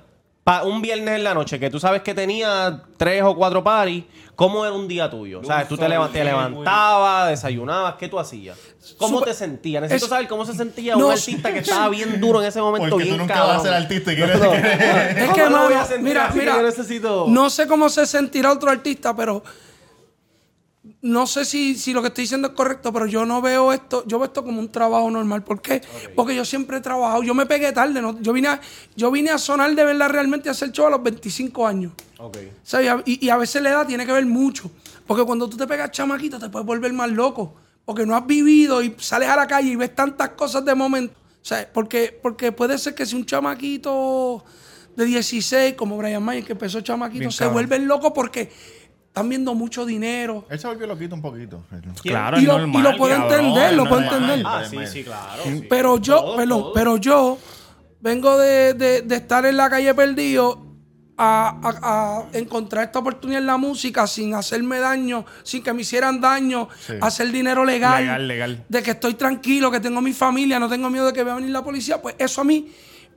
pa- un viernes en la noche, que tú sabes que tenía tres o cuatro paris, ¿cómo era un día tuyo? O sea, tú te, leva- te levantabas, desayunabas, ¿qué tú hacías? ¿Cómo te sentías? Necesito es- saber cómo se sentía No, un artista que estaba bien duro en ese momento, Porque tú nunca cabrón. vas a ser artista y quieres No. que... Es ¿Cómo que, lo voy a mano, sentir mira, mira, yo necesito- no sé cómo se sentirá otro artista, pero no sé si, si lo que estoy diciendo es correcto, pero yo no veo esto, yo veo esto como un trabajo normal. ¿Por qué? Porque yo siempre he trabajado, yo me pegué tarde, ¿no? yo, vine a, yo vine a sonar de verdad realmente a hacer show a los 25 años. Ok. ¿Sabes? Y a- Y, y a veces la edad tiene que ver mucho. Porque cuando tú te pegas chamaquito te puedes volver más loco. Porque no has vivido y sales a la calle y ves tantas cosas de momento. O sea, porque, porque puede ser que si un chamaquito de 16, como Brian Mayer, que empezó chamaquito, Bien se cabrón. vuelven locos porque están viendo mucho dinero. Él se volvió loquito un poquito. Claro, Y lo- y normal, lo puedo cabrón. entender, lo puedo entender. Ah, sí, sí, claro. sí. Pero yo, perdón, todos. pero yo vengo de, de- de estar en la calle perdido a, a- a encontrar esta oportunidad en la música sin hacerme daño, sin que me hicieran daño, hacer dinero legal, Legal, legal. de que estoy tranquilo, que tengo mi familia, no tengo miedo de que vaya a venir la policía, pues eso a mí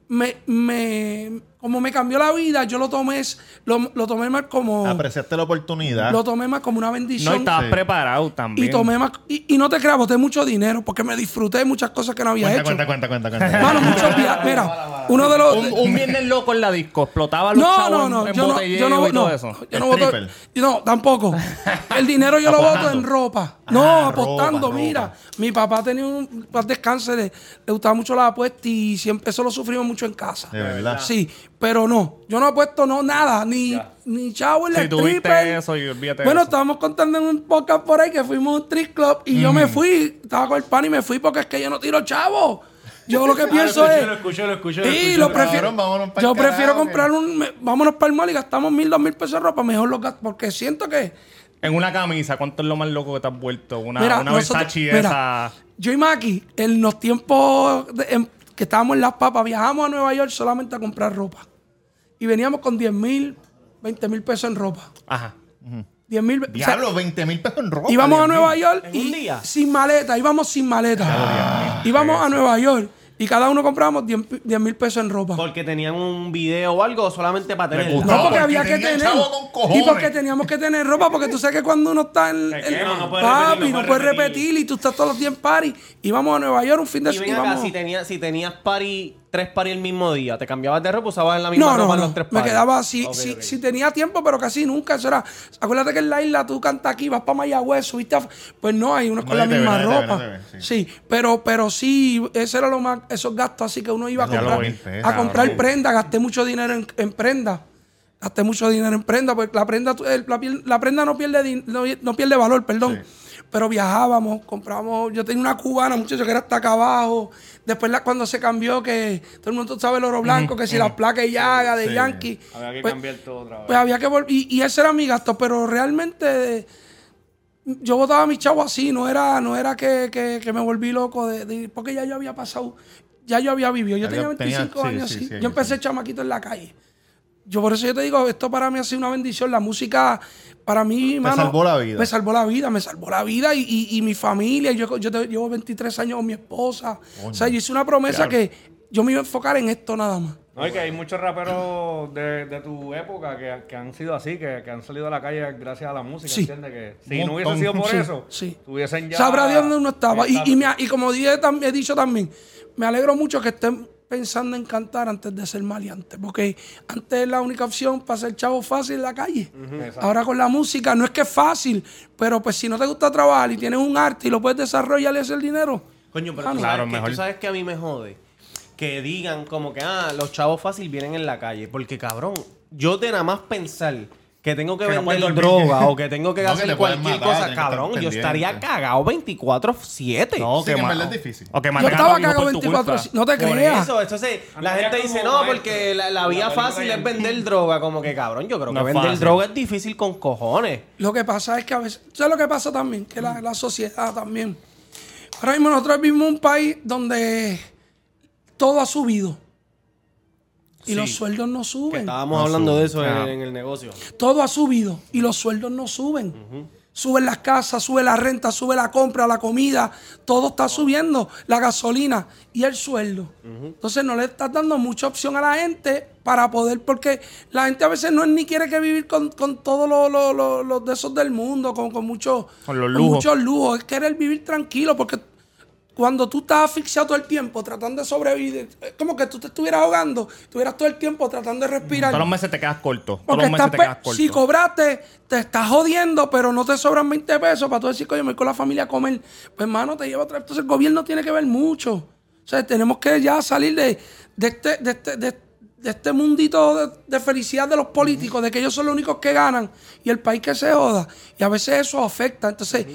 me, me como me cambió la vida, yo lo tomé, es- lo, lo tomé más como, Apreciaste la oportunidad. lo tomé más como una bendición. No, estabas Sí. preparado también. y tomé más, y, y no te creas, boté mucho dinero porque me disfruté de muchas cosas que no había Cuenta, hecho. cuenta, cuenta, cuenta, cuenta. Mano, muchos viajes. Mira, uno de los. Un, un viernes loco en la disco, explotaba los no, chavos no, en- no, en yo no, yo no, y todo no, eso. yo no voto, no, tampoco. El dinero yo lo voto Apostando. en ropa. No, Ah, apostando, ropa, mira. ropa. Mi papá tenía un paz descanse, le, le gustaba mucho la apuesta y siempre eso lo sufrimos mucho en casa. De verdad. Sí, pero no, yo no apuesto no nada, ni, ni chavo en Si el tuviste stripper. eso y olvídate Bueno, de eso. estábamos contando en un podcast por ahí que fuimos a un strip club y yo Mm. me fui, estaba con el pan y me fui porque es que yo no tiro chavo. Yo lo que pienso es. Lo escucho, lo escucho, lo Sí, escucho. lo prefiero. Cabrón, yo prefiero carajo, comprar un. me- vámonos para el mall y gastamos mil, dos mil pesos en ropa. Mejor los gasto. Porque siento que. En una camisa, ¿cuánto es lo más loco que te has vuelto? Una, mira, una nosotros- Versace mira, esa. Yo y Maki, en los tiempos de- en- que estábamos en Las Papas, viajamos a Nueva York solamente a comprar ropa. Y veníamos con 10 mil, 20 mil pesos en ropa. Ajá. 10 mil. o sea, Diablo, 20 mil pesos en ropa. íbamos a. Nueva York ¿En y un día? sin maleta, íbamos sin maleta. íbamos a Nueva York y cada uno comprábamos 10 mil pesos en ropa. Porque tenían un video o algo solamente para tener. No, porque porque había que tener. Y porque teníamos que tener ropa, porque tú sabes que cuando uno está en. quema, no puede papi, repetir, no no puedes puede repetir. repetir. y tú estás todos los días en party. Íbamos a Nueva York un fin de semana. acá, si, tenía, si tenías party, tres party el mismo día, ¿te cambiabas de ropa usabas en la misma No, ropa no, los tres Me party? quedaba así. Si, si tenía tiempo, pero casi nunca. Eso era. Acuérdate que en la isla tú cantas aquí, vas para Mayagüez, subiste a. Pues no, hay unos con la misma ve, ropa. ve, sí. pero, pero sí, ese era lo más. Esos gastos así que uno iba a comprar. a comprar prenda. Gasté mucho dinero en, en prenda. Gasté mucho dinero en prenda, porque la prenda, la, la prenda no pierde, no pierde valor, perdón. Pero viajábamos, comprábamos. Yo tenía una cubana, muchacho, que era hasta acá abajo. Después, la- cuando se cambió, que todo el mundo sabe el oro blanco, que si las placas de llaga de Yankee. Había que pues- cambiar todo otra vez. Pues había que volver. Y, y ese era mi gasto, pero realmente yo botaba a mi chavo así, no era, no era que, que- que me volví loco, de, de- porque ya yo había pasado, ya yo había vivido. Yo Ya tenía tenía- 25 sí, años sí, así. sí, yo empecé chamaquito en la calle. Yo por eso yo te digo, esto para mí ha sido una bendición. La música, para mí, mano, salvó la vida. Me salvó la vida, me salvó la vida y, y- y mi familia. Yo, yo te- llevo 23 años con mi esposa. O sea, yo hice una promesa que yo me iba a enfocar en esto nada más. No, y que hay muchos raperos de, de tu época que, que han sido así, que, que han salido a la calle gracias a la música, Sí. ¿entiendes? Que si no hubiese sido por Sí, eso, sí. tuviesen ya... Sabrá Dios dónde uno estaba. Y, y, me- y como dije, tam- he dicho también, me alegro mucho que estén pensando en cantar antes de ser maleante. Porque antes la única opción para ser chavo fácil en la calle. Ahora con la música no es que es fácil, pero pues si no te gusta trabajar y tienes un arte y lo puedes desarrollar y hacer dinero. Coño, pero Ah, tú, no. sabes Claro, que, mejor. tú sabes que a mí me jode. Que digan como que, ah, los chavos fácil vienen en la calle. Porque, cabrón, yo de nada más pensar que tengo que, Que vender droga o que tengo que No, que hacer pueden cualquier matar, cosa, que cabrón, yo estaría cagado 24-7. No, Sí, que en verdad es difícil. O que Yo estaba cagado por tu 24. culpa. No te Por creas. eso, entonces la gente dice, no, maestro. porque la, la vía fácil es vender droga. Como que, cabrón, yo creo que No es vender fácil. droga es difícil con cojones. Lo que pasa es que a veces, ¿sabes lo que pasa también? Que la, la sociedad también. Ahora mismo nosotros vivimos un país donde todo ha subido. Y Sí. los sueldos no Que suben. estábamos hablando de eso en, Ah. en el negocio. Todo ha subido y los sueldos no suben. Suben las casas, sube la renta, sube la compra, la comida, todo está subiendo, la gasolina y el sueldo. Entonces no le estás dando mucha opción a la gente para poder, porque la gente a veces no es ni quiere que vivir con, con todos los los- los- los de esos del mundo, con, con mucho- Con los lujos. muchos lujos, es querer vivir tranquilo, porque cuando tú estás asfixiado todo el tiempo tratando de sobrevivir, es como que tú te estuvieras ahogando, estuvieras todo el tiempo tratando de respirar. Todos los meses te quedas corto. Todos Porque los meses estás te quedas corto. si cobraste, te estás jodiendo, pero no te sobran 20 pesos para tú decir, coño, me voy con la familia a comer. Pues, hermano, te lleva otra vez. Entonces, el gobierno tiene que ver mucho. O sea, tenemos que ya salir de, de este, de, este, de, de este mundito de, de felicidad de los políticos, de que ellos son los únicos que ganan y el país que se joda. Y a veces eso afecta. Entonces,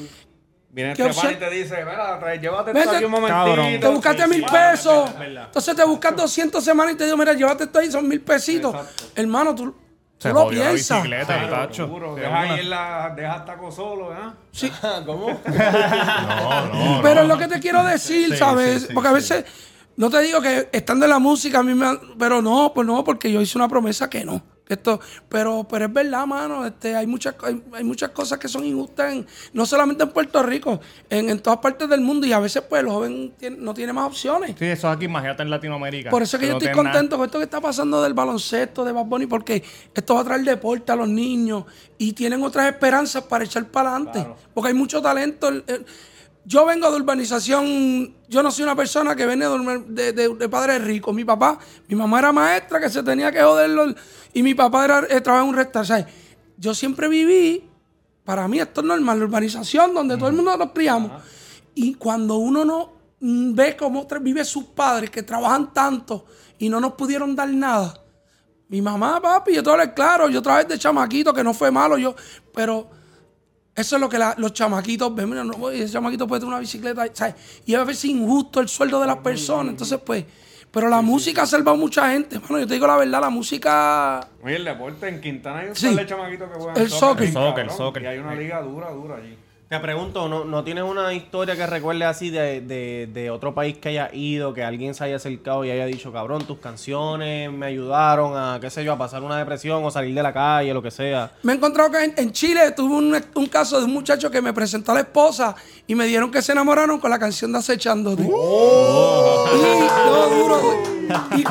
Viene ¿Qué este y te dice, mira, trae, llévate Vete, esto aquí un momentito. cabrón. te buscaste Sí, mil sí, pesos. verdad. Entonces te buscas 200 semanas y te digo, mira, llévate esto ahí, son mil pesitos. Hermano, tú, Se tú lo piensas. bicicleta, De deja ahí en la, deja el taco solo, ¿eh? Sí. ¿Cómo? No, no. Pero es lo que te quiero decir, Sí, ¿sabes? sí, sí, porque a sí. veces, no te digo que estando en la música, a mí me. han- Pero no, pues no, porque yo hice una promesa que no. Esto, pero, pero es verdad, mano, este, hay muchas, hay, hay muchas cosas que son injustas, en- no solamente en Puerto Rico, en, en todas partes del mundo, y a veces pues el joven tiene- no tiene más opciones. Sí, eso es aquí, imagínate en Latinoamérica. Por eso es que yo no estoy nada. contento con esto que está pasando del baloncesto, de Bad Bunny, porque esto va a traer deporte a los niños y tienen otras esperanzas para echar para adelante. Porque hay mucho talento. El- el- Yo vengo de urbanización, yo no soy una persona que viene de, de, padres ricos. Mi papá, mi mamá era maestra que se tenía que joderlo y mi papá era, eh, trabajaba en un restaurante. Yo siempre viví, para mí esto es normal, la urbanización donde todo el mundo nos criamos. Y cuando uno no mm, ve cómo vive sus padres que trabajan tanto y no nos pudieron dar nada. Mi mamá, papi, yo a hablar claro, yo otra vez de chamaquito que no fue malo, yo, pero eso es lo que la- los chamaquitos ven. Mira, no, ese chamaquito puede tener una bicicleta, ¿sabes? Y a veces injusto el sueldo de las personas. Entonces, pues, pero la música ha salvado a mucha gente. Mano, yo te digo la verdad, la música. Oye, el deporte en Quintana hay un Sí. chamaquitos que juegan El soccer. El soccer, el soccer. Y hay una liga dura, dura allí. Te pregunto, ¿no, ¿no tienes una historia que recuerde así de, de, de otro país que haya ido, que alguien se haya acercado y haya dicho, cabrón, tus canciones me ayudaron a, qué sé yo, a pasar una depresión o salir de la calle, lo que sea? Me he encontrado que en, en Chile tuve un, un caso de un muchacho que me presentó a la esposa y me dieron que se enamoraron con la canción de Acechándote. Y, no, duro,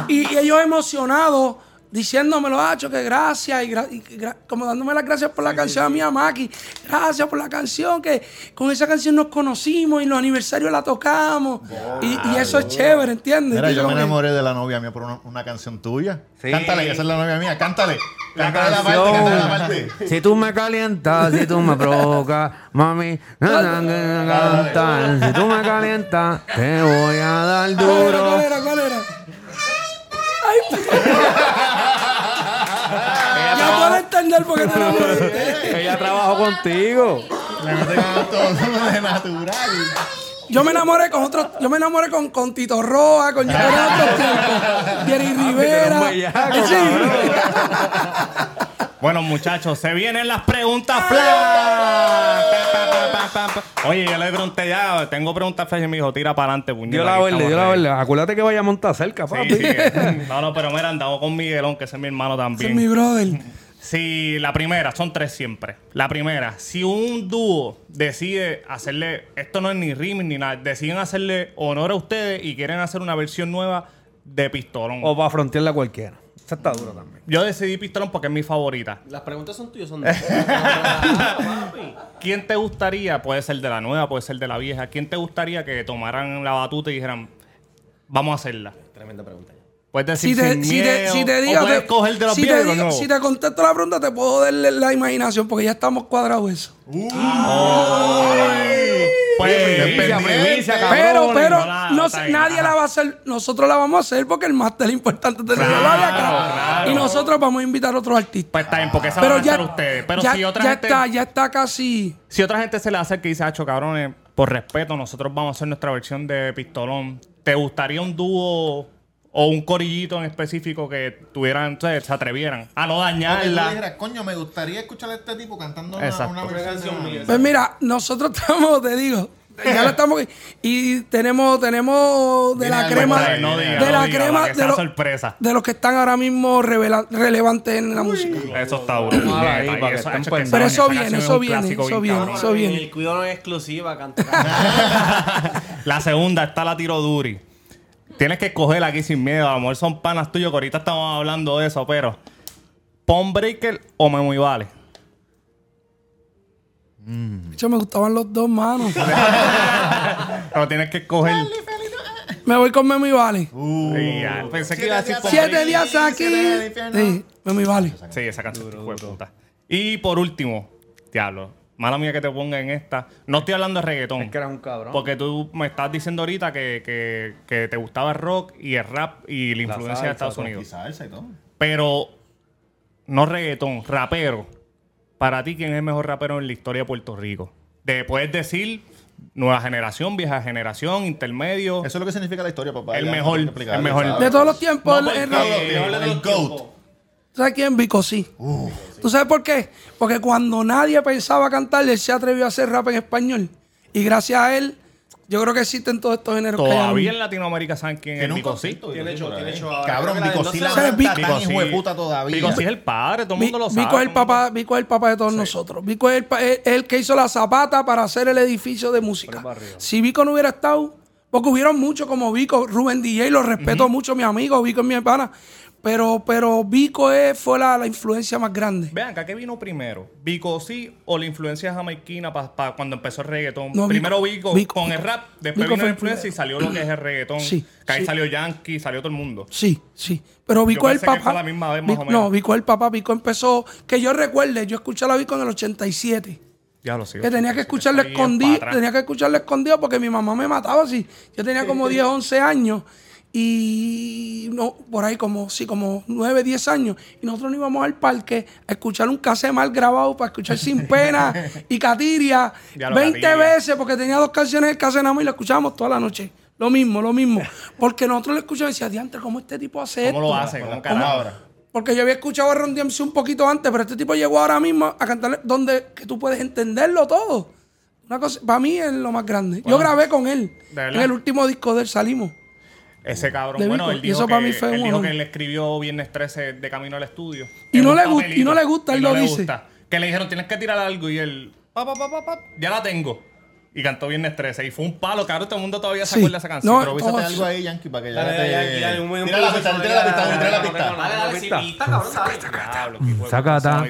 y, y- y ellos emocionados diciéndomelo, hacho, que gracias, y, gra- y que gra- como dándome las gracias por la canción a mi Maki, gracias por la canción, que con esa canción nos conocimos y los aniversarios la tocamos. Y, y eso es chévere, ¿entiendes? Mira, yo me enamoré de la novia mía por una, una canción tuya. Sí. Cántale, esa es la novia mía, cántale. La cántale la parte, canción. cántale la parte. Si tú me calientas, si tú me provocas, mami, na, na, na, na, cantar. Si tú me calientas, te voy a dar ¿Cuál era? duro. ¿Cuál era? ¿Cuál era? Ay, ya puedo entender por qué te enamoraste. Ella trabajó contigo. Le meten todo de natural. Yo me enamoré con otros, yo me enamoré con, con Tito Roa, con Jerry. Jerry Rivera. bellaco, Sí. Bueno, muchachos, se vienen las preguntas flash. Pa, pa, pa. Oye, yo le pregunté ya, tengo preguntas flash y me dijo, tira para adelante, puñeta. Dio la estamos dio la verde. Acuérdate que vaya a montar cerca, Sí, papi. sí. No, no, pero mira, andamos con Miguelón, que ese es mi hermano Ese también. es mi brother. Si la primera, son tres siempre. La primera, si un dúo decide hacerle, esto no es ni remix ni nada, deciden hacerle honor a ustedes y quieren hacer una versión nueva de Pistolón. O para frontearla cualquiera. Esa está dura también. Yo decidí Pistolón porque es mi favorita. Las preguntas son tuyas, son de papi. ¿Quién te gustaría? Puede ser de la nueva, puede ser de la vieja. ¿Quién te gustaría que tomaran la batuta y dijeran, vamos a hacerla? Tremenda pregunta. Puedes decir Si te, sin si te, miedo, si te o digo, puedes te- coger de los si, viejos te digo- nuevos. si te contesto la pregunta, te puedo darle la imaginación porque ya estamos cuadrados eso. Pues, Primicia, primicia, Pero, pero, no no nadie la va a hacer. Nosotros la vamos a hacer porque el máster importante es tenerlo Claro, de acá. claro. Y nosotros vamos a invitar a otros artistas. Pues está bien, porque esa Pero van a ya, ser ustedes. Pero ya, si otra ya gente... está, ya está casi. Si otra gente se le hace que dice, hacho, cabrones, por respeto, nosotros vamos a hacer nuestra versión de Pistolón. ¿Te gustaría un dúo o un corillito en específico que tuvieran, entonces, se atrevieran a no dañarla? dijeras, coño, me gustaría escuchar a este tipo cantando una, una versión de- Pues mira, nosotros estamos, te digo, ya lo estamos. Y tenemos, tenemos de la crema. de la diga, crema. De, los- sorpresa. de los que están ahora mismo revela- relevantes en la música. Eso está ahí, que eso, Pero eso viene, canción eso viene, eso viene, eso viene. El cuidado no es exclusiva. La segunda está la tiro duri. Tienes que escoger aquí sin miedo. A lo mejor son panas tuyos, que ahorita estamos hablando de eso, pero. ¿Pon Breaker o Memo y Vale? De hecho, me gustaban los dos manos. Pero tienes que escoger. Me voy con Memo y Vale. Sí, ya, Pensé que iba a decir Siete días aquí. Siete días. Sí, Memo y Vale. Sí, esa canción fue puta. Y por último, diablo, mala mía que te ponga en esta. No estoy hablando de reggaetón. Es que eras un cabrón. Porque tú me estás diciendo ahorita que, que- que te gustaba el rock y el rap y la influencia salsa, de Estados Unidos. salsa y todo. Pero no reggaetón, rapero. Para ti, ¿quién es el mejor rapero en la historia de Puerto Rico? De, puedes decir nueva generación, vieja generación, intermedio. Eso es lo que significa la historia, papá. El Ya, mejor, el mejor. ¿sabes? De todos los tiempos. No, el- el. El, el GOAT. ¿Sabes quién? Vico sí. ¿Tú sabes por qué? Porque cuando nadie pensaba cantar, él se atrevió a hacer rap en español. Y gracias a él, Yo creo que existen todos estos géneros Todavía en Latinoamérica saben quién es Tiene un Vico sí. concierto, Tiene hecho- tiene hecho. Cabrón, que la Vico del sí 12 la ¿Sabes? está Vico tan sí. hijo de puta todavía. Vico sí es el padre, todo el mundo lo sabe. Vico es el papá, Vico es el papá de todos nosotros. Vico es el, pa- es el que hizo la zapata para hacer el edificio de música. Si Vico no hubiera estado, porque hubieron muchos como Vico, Rubén DJ, lo respeto mucho, mi amigo, Vico es mi hermana. Pero, pero Vico es, fue la, la influencia más grande. Vean, acá qué vino primero, Vico sí o la influencia jamaiquina para cuando empezó el reggaetón. No, primero Vico- con el rap, después Vico vino fue la influencia y salió lo que es el reggaetón. Sí, que ahí sí. salió Yankee, salió todo el mundo. Sí, sí. Pero Vico es el papá. la misma vez, más Vico- o menos. No, Vico es el papá. Vico empezó, que yo recuerde, yo escuché a la Vico en el 87. Ya lo sé. Que tenía que escucharlo escondido, tenía que escucharlo escondido porque mi mamá me mataba así. Yo tenía como 10, 11 años y no, por ahí como, sí, como 9, 10 años. Y nosotros nos íbamos al parque a escuchar un cassette mal grabado para escuchar Sin Pena y Catiria Ya lo 20 Catiria. veces porque tenía dos canciones del cassette nada más y lo escuchábamos toda la noche. Lo mismo, lo mismo. Porque nosotros lo escuchábamos y decíamos, diantre, ¿cómo este tipo hace ¿Cómo esto? lo hace? ¿Cómo ¿Cómo? carajo? Porque yo había escuchado a Ron DMC un poquito antes, pero este tipo llegó ahora mismo a cantar donde que tú puedes entenderlo todo. Una cosa, para mí es lo más grande. Yo grabé con él. En el último disco de él salimos. Ese cabrón, De bueno, Vico. él Y dijo, eso que, para mí fue él dijo que él escribió Viernes 13 de camino al estudio. Y no le gust- papelito. y no le gusta, él Y no lo le dice. gusta. Que le dijeron, tienes que tirar algo. Y él, pa, pa, pa, pa, pa, ya la tengo. Y cantó Viernes 13. Y fue un palo, cabrón. Todo el mundo todavía se Sí. acuerda de esa canción. No, Pero Improvísate todos- algo ahí, Yankee, para que ya Dale, te... Yankee, un Tira la pista, tira la pista, dale, tira la dale, pista. dale, dale, sin pista, cabrón, Sacata.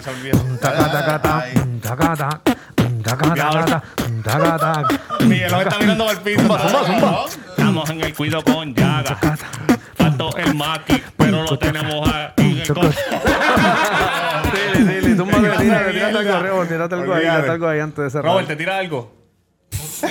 Me. Miguel nos está mirando al piso. Estamos en el cuido con Yaga. Faltó el maqui, pero lo tenemos aquí. en el con- Dile, dile, tú tírate, tírate, tírate algo, Rebo, tírate algo ahí, tírate algo ahí antes de cerrar. Robert, ¿te tira algo?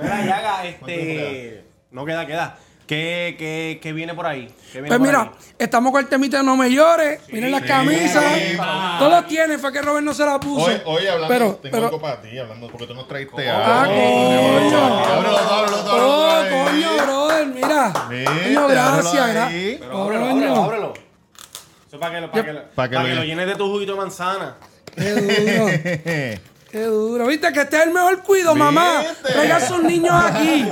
Mira, Yaga, este. No queda, queda. ¿Qué, qué, qué viene por ahí? ¿Qué viene Pues por mira, ahí? estamos con el temita de No Me Llores. Miren las camisas. Todos los tienen, fue que Robert no se la puso. Oye, oye, hablando, pero, tengo pero, algo para ti, hablando, porque tú nos traíste Ah, algo. coño. Ábrelo, ábrelo, ábrelo, Oh, coño, brother, mira. Coño, gracias, ábrelo ábrelo. Eso para que lo, para que lo, Pa' para que que lo lo llene. llenes de tu juguito de manzana. Qué duro. Qué duro. ¿Viste que este es el mejor cuido, mamá? ¿Viste? Traigan sus niños aquí.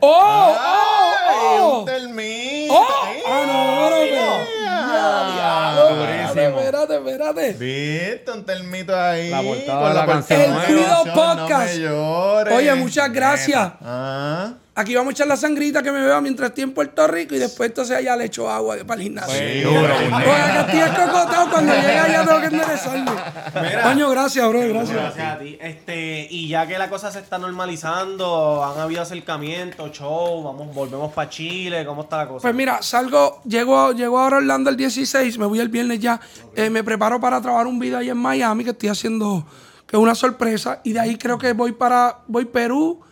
¡Oh! ¡Oh! Ay, ¡Oh! un termito. ¡Oh! Ay, ¡Ah, no, no, no! Espérate, espérate, espérate. Viste un termito ahí. La portada con de la canción El. Cuido Podcast. No me llores. Oye, muchas gracias. Ah. Aquí vamos a echar la sangrita que me beba mientras estoy en Puerto Rico y después entonces allá le echo agua para el gimnasio. Sí, estoy escocotado cuando llegue allá tengo que enderezarme. Coño, gracias, bro, gracias. Gracias a ti. Este, y ya que la cosa se está normalizando, han habido acercamientos, show, vamos, volvemos para Chile, ¿cómo está la cosa? Pues mira, salgo, llego, llego ahora a Orlando el 16, me voy el viernes ya. Eh, me preparo para trabajar un video ahí en Miami que estoy haciendo, que es una sorpresa. Y de ahí creo que voy para, voy Perú,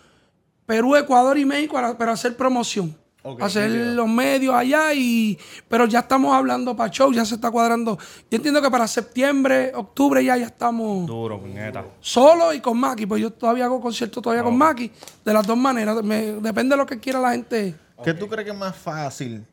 Perú, Ecuador y México para, para hacer promoción. hacer los medios allá y pero ya estamos hablando para show, ya se está cuadrando. Yo entiendo que para septiembre, octubre ya ya estamos Duro, puñeta. solo y con Maki, pues yo todavía hago conciertos todavía con Maki, de las dos maneras, Me- depende de lo que quiera la gente. ¿Qué tú crees que es más fácil?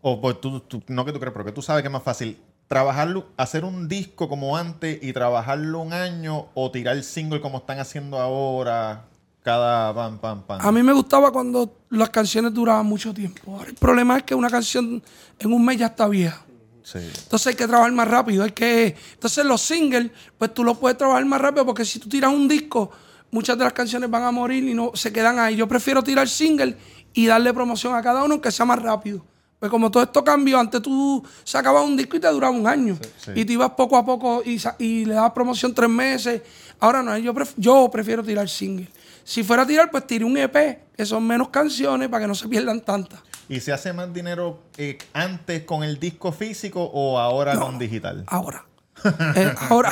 O pues tú, tú- no que tú crees, pero que tú sabes que es más fácil. Trabajarlo, hacer un disco como antes y trabajarlo un año o tirar el single como están haciendo ahora, cada pam, pam, pam. A mí me gustaba cuando las canciones duraban mucho tiempo. Ahora el problema es que una canción en un mes ya está vieja. Sí. Entonces hay que trabajar más rápido. Hay que... Entonces los singles, pues tú los puedes trabajar más rápido porque si tú tiras un disco, muchas de las canciones van a morir y no se quedan ahí. Yo prefiero tirar single y darle promoción a cada uno que sea más rápido. Pues como todo esto cambió, antes tú sacabas un disco y te duraba un año. sí. Y tú ibas poco a poco y le dabas promoción tres meses. Ahora no, yo, pref- yo prefiero tirar single. Si fuera a tirar, pues tiré un EP, que son menos canciones para que no se pierdan tantas. ¿Y se hace más dinero eh, antes con el disco físico o ahora con digital? Ahora. Eh, ahora.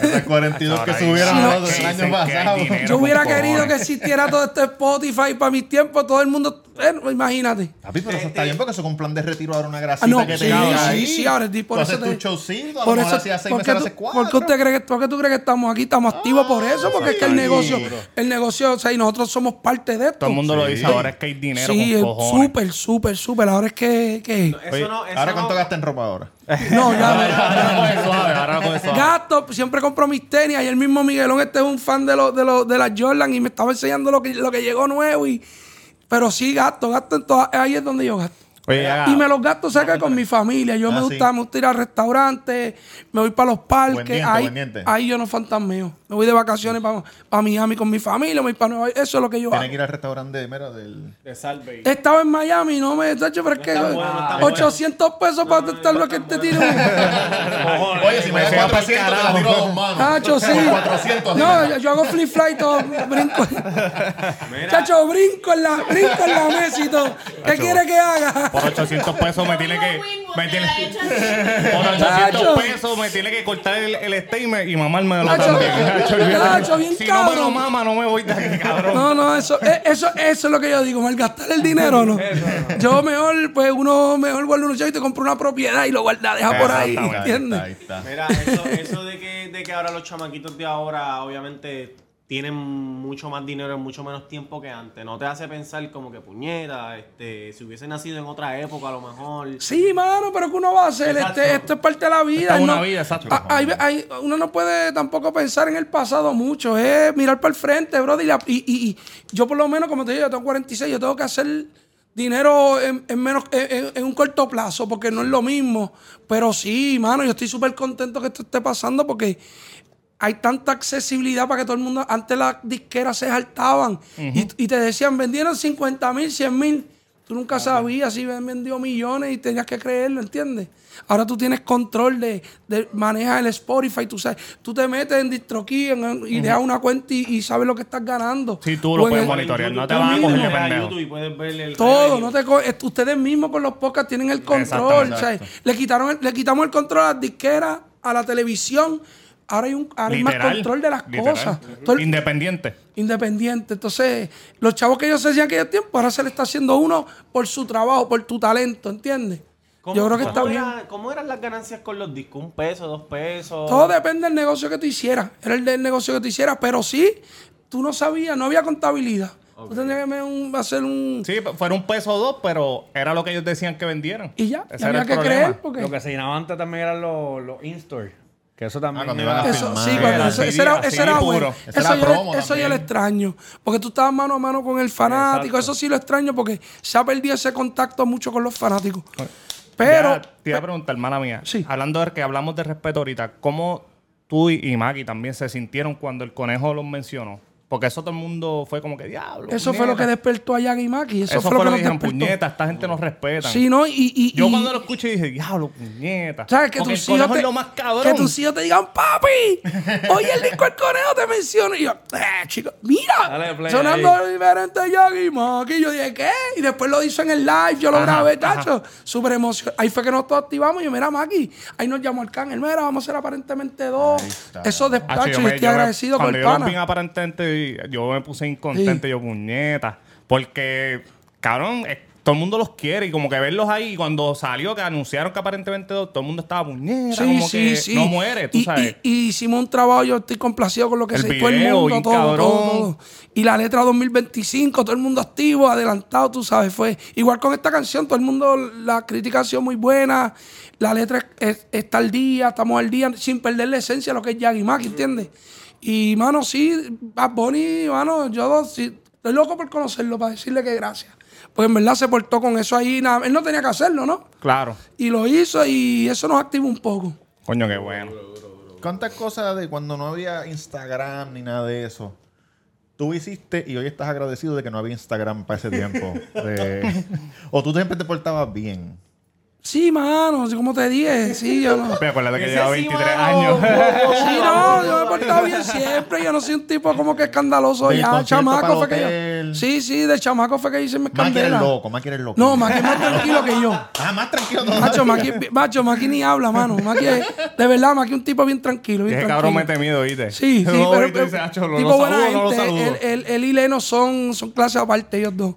Esas 42 que subieron el año pasado. Yo hubiera querido que existiera todo este Spotify para mis tiempos, todo el mundo bueno, imagínate. Papi, pero eso está bien porque eso con un plan de retiro ahora una Ah, grasita no, que sí, te cabe sí, ahí. sí, ahora sí, por Tú eso haces te- tu showcito, a Por eso, seis ¿por meses, qué tú, por usted cree que, por qué tú crees que estamos aquí? Estamos activos por eso, porque es que el sí. negocio, el negocio, o sea, y nosotros somos parte de esto. Todo el mundo lo dice ahora es que hay dinero Sí, súper, súper, súper. Ahora es que, que Eso no, eso ahora no- cuánto gasta en ropa ahora. No, ya, lo lo. Gasto, siempre compro mis tenis. Ayer mismo Miguelón, este es un fan de, los de, los de las Jordan y me estaba enseñando lo que, lo que llegó nuevo. Y, pero sí gasto, gasto en todas. Ahí es donde yo gasto. Oye, ya- Y me los gasto cerca con mi familia. Yo Ah, me sí. gusta, me gusta ir al restaurante, me voy para los parques. Buen diente, ahí, ahí yo no fantasmeo. Me voy de vacaciones para Miami con mi familia, me voy para Nueva York. Eso es lo que yo Tiene hago. que ir al restaurante, mira, del... De Salve. He estado en Miami, no me. Tacho, pero es que. bueno, no está 800 pesos para estar lo que te tire. Oye, si me da se va 400, te la tiro a dos manos. Chacho, sí. Por 400. No, yo, yo hago flip fly todo, brinco. Chacho, brinco en la, brinco en la mesa y todo. ¿Qué quiere que haga? Por 800 pesos me tiene que... Me tiene, por 800 Chacho. pesos me tiene que cortar el, el statement y mamármelo Chacho, también. Chacho, olvídate. chacho, bien si no me lo mama, no me voy de aquí, cabrón. No, no, eso, eh, eso, eso es lo que yo digo, malgastar el dinero, ¿no? Yo mejor, pues uno mejor guarda unos chavos y te compra una propiedad y lo guarda, deja por ahí, Ahí está, ¿entiendes? ahí está. Mira, eso, eso de, que, de que ahora los chamaquitos de ahora, obviamente, tienen mucho más dinero en mucho menos tiempo que antes. No te hace pensar como que puñeta, este, si hubiese nacido en otra época, a lo mejor. Sí, mano, pero que uno va a hacer? Este, esto es parte de la vida. Es una no- vida, exacto. Ah, hay- hay- uno no puede tampoco pensar en el pasado mucho, es mirar para el frente, brother. Y, la- y- y- y yo por lo menos, como te digo, yo tengo 46, yo tengo que hacer dinero en, en menos en, en- en un corto plazo, porque no es lo mismo. Pero sí, mano, yo estoy súper contento que esto esté pasando porque hay tanta accesibilidad para que todo el mundo, antes las disqueras se saltaban y, y te decían, vendieron 50 mil, 100 mil. Tú nunca sabías si vendido millones y tenías que creerlo, ¿entiendes? Ahora tú tienes control de, de manejas el Spotify, tú sabes, tú te metes en DistroKey en- y dejas una cuenta y, y sabes lo que estás ganando. Sí, tú lo O en puedes el- monitorear, no te van a coger de pendejo. YouTube y puedes ver el Todo, no te ustedes mismos con los podcasts tienen el control. Exactamente, o sea, le, quitaron el- le quitamos el control a las disqueras, a la televisión. Ahora hay, un, ahora hay más control de las literal. cosas. Independiente. independiente. Entonces, los chavos que ellos se hacían en aquel tiempo, ahora se le está haciendo uno por su trabajo, por tu talento, ¿entiendes? ¿Cómo- Yo creo que está cómo bien. era- ¿Cómo eran las ganancias con los discos? ¿Un peso, dos pesos? Todo depende del negocio que tú hicieras. Era el del negocio que tú hicieras, pero sí, tú no sabías, no había contabilidad. Tú tendrías que un- hacer un... Sí, fuera un peso o dos, pero era lo que ellos decían que vendieran. Y ya, Ese y era había el que problema. creer porque... Lo que se llenaba antes también eran los, los in-store. Que eso también Ah, cuando iban a Eso, filmar. sí, cuando Era eso, eso era, eso era bueno. Eso, era yo, eso yo lo extraño. Porque tú estabas mano a mano con el fanático. Eso sí lo extraño porque se ha perdido ese contacto mucho con los fanáticos. Pero, Ya, te iba a preguntar, mala mía. Sí. Hablando de que hablamos de respeto ahorita, ¿cómo tú y, y Maggie también se sintieron cuando el conejo los mencionó? Porque eso todo el mundo fue como que diablo. eso fue lo que puñeta". despertó a Yagi Maki. Eso, Eso, fue lo que nos dijeron, despertó. puñeta, esta gente nos respeta. Sí, ¿no? Y, y, Yo y- cuando lo escuché dije, diablo, puñeta. ¿Sabes? Que tus el hijos te, es lo más cabrón. que tus hijos te digan, papi, oye, el disco El Conejo te menciona. Y yo, eh, chico, mira, sonando ahí. diferente Yagi Maki. Y yo dije, ¿qué? Y después lo hizo en el live, yo lo Ajá, grabé, tacho. Súper emocionado. Ahí fue que nosotros activamos. Y yo, mira, Maki, ahí nos llamó Arcángel. Mira, vamos a ser aparentemente dos. Eso de Ah, yo estoy yo me- agradecido con el pana. vi yo me puse incontente, Sí. yo puñeta. Porque, cabrón, eh, todo el mundo los quiere y como que verlos ahí, y cuando salió que anunciaron que aparentemente todo el mundo estaba puñeta, Sí, como sí, que no muere, tú y, sabes. y- y hicimos un trabajo, yo estoy complacido con lo que El se hizo el mundo, todo, cabrón. todo, todo. Y la letra 2025, todo el mundo activo, adelantado, tú sabes, fue. Igual con esta canción, todo el mundo, la crítica ha sido muy buena, la letra es- es- está al día, estamos al día, sin perder la esencia de lo que es Yagi Maki, ¿entiendes? Y, mano, sí, Bad Bunny, mano, yo sí, estoy loco por conocerlo, para decirle que gracias. Pues en verdad se portó con eso ahí, nada, él no tenía que hacerlo, ¿no? Claro. Y lo hizo y eso nos activó un poco. Coño, qué bueno. ¿Cuántas cosas de cuando no había Instagram ni nada de eso? Tú hiciste y hoy estás agradecido de que no había Instagram para ese tiempo. De- o tú siempre te portabas bien. Sí, mano, así como te dije, sí, yo no. Pero acuérdate que lleva sí, 23 mano. años. Sí, no, yo me he portado bien siempre. Yo no soy un tipo como que escandaloso Del ya. Chamaco fue que yo. Sí, sí, de chamaco fue que hice mi Más que eres loco, más que eres loco. No, Maki es más tranquilo que yo. Ah, más tranquilo todavía. Macho, Maki, macho, Maki ni habla, mano. Maki es, de verdad, Maki es un tipo bien tranquilo. Bien Ese tranquilo. cabrón mete miedo, ¿viste? Sí, sí, No, pero, ahorita dice, "Acho, lo- tipo buena saludo, gente. saludo". Él, él- él y Leno son, son clases aparte, ellos dos.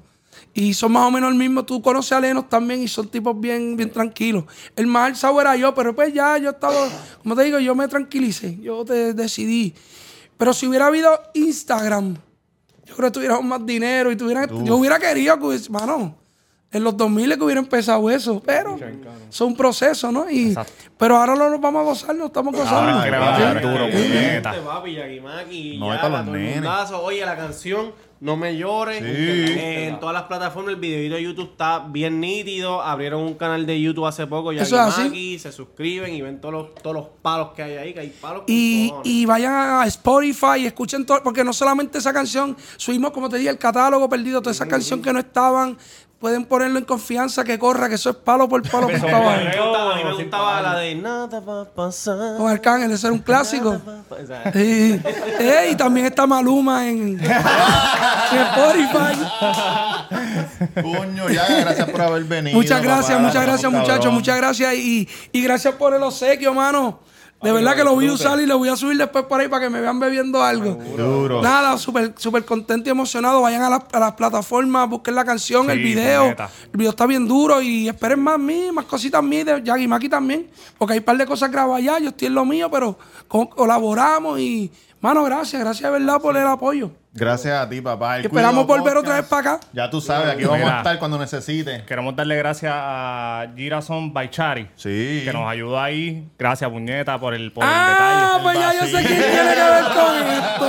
Y son más o menos el mismo. Tú conoces a Lenos también y son tipos bien, bien tranquilos. El más alzado era yo, pero pues ya yo estaba, como te digo, yo me tranquilicé. Yo te decidí. Pero si hubiera habido Instagram, yo creo que tuviéramos más dinero y tuviera, yo hubiera querido que, hubiese- mano, en los 2000 que hubiera empezado eso, pero son un proceso, ¿no? Y, pero ahora no nos vamos a gozar, no estamos gozando. Ay, Que le claro, va a dar claro. duro, puñeta. Este papi, Yagimaki, No, ya, es para los nenes. Oye, la canción No me llores. Sí. Eh, en todas las plataformas el videito de YouTube está bien nítido. Abrieron un canal de YouTube hace poco, así. Yagimaki, se suscriben y ven todos los, todos los palos que hay ahí, que hay palos Y, vayan a Spotify y escuchen todo, porque no solamente esa canción, subimos, como te dije, el catálogo perdido, toda esa canción que no estaban, pueden ponerlo en confianza, que corra, que eso es palo por palo que Eso estaba es ahí. Me gustaba- a mí me gustaba la de Nada va a pasar. Con Arcángel, ese era un clásico. Sí. Eh, y también está Maluma en, en Spotify. Puño, ya, gracias por haber venido. Muchas gracias, papá. muchas gracias, muchachos, muchas gracias. Y, y gracias por el obsequio, mano. De verdad que lo voy a usar y lo voy a subir después por ahí para que me vean bebiendo algo. Duro. Nada, súper súper contento y emocionado. Vayan a, las- a las plataformas, busquen la canción, Sí, el video. El video está bien duro y esperen más mí, más cositas mías de Yagi Maki también. Porque hay un par de cosas grabadas ya, yo estoy en lo mío, pero co- colaboramos y, mano, gracias, gracias de verdad por el apoyo. Gracias a ti, papá. El esperamos Cuido volver Podcast. otra vez para acá. Ya tú sabes, aquí vamos Mira. a estar cuando necesites. Queremos darle gracias a Girason Baichari. Sí. Que nos ayudó ahí. Gracias, puñeta, por el, por Ah, el pues detalle. ya yo sé quién tiene que ver con esto.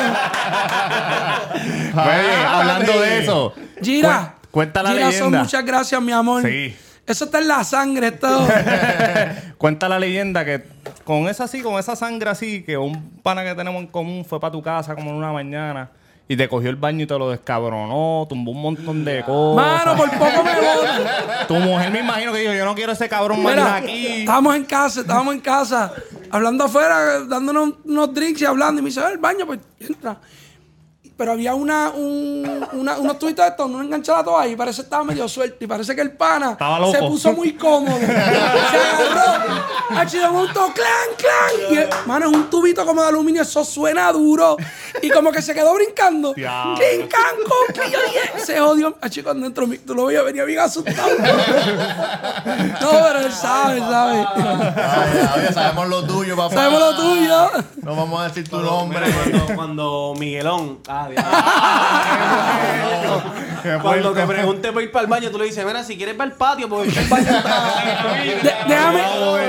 Oye, hablando de eso. Gira. Cuen- cuenta la Gira, son leyenda. muchas gracias, mi amor. Sí. Eso está en la sangre, esto. Cuenta la leyenda que con esa así, con esa sangre así, que un pana que tenemos en común fue para tu casa como en una mañana y te cogió el baño y te lo descabronó, tumbó un montón de cosas. Mano, por poco me botan. Tu mujer me imagino que dijo, yo no quiero ese cabrón más Mira, aquí. estábamos en casa, estábamos en casa, hablando afuera, dándonos unos drinks y hablando. Y me dice, "Ve al baño, pues entra. Pero había una, un, una, unos tubitos de estos, no enganchaba todo ahí, parece que estaba medio suelto. Y parece que el pana Estaba loco. se puso muy cómodo. se agarró, ha sido un clan, clan. Y, el- mano, es un tubito como de aluminio, eso suena duro. Y como que se quedó brincando. Clink, clan, con, y yo dije, se jodió. Ah, chico, dentro, tú lo veías, venía bien asustado. no, pero él sabe, él sabe. Oye, sabemos lo tuyo, papá. Sabemos lo tuyo. No vamos a decir tu nombre. cuando, cuando Miguelón. Ah, cuando te pregunte por ir para el baño, tú le dices, mira, si quieres para el patio, porque el baño está. Déjame,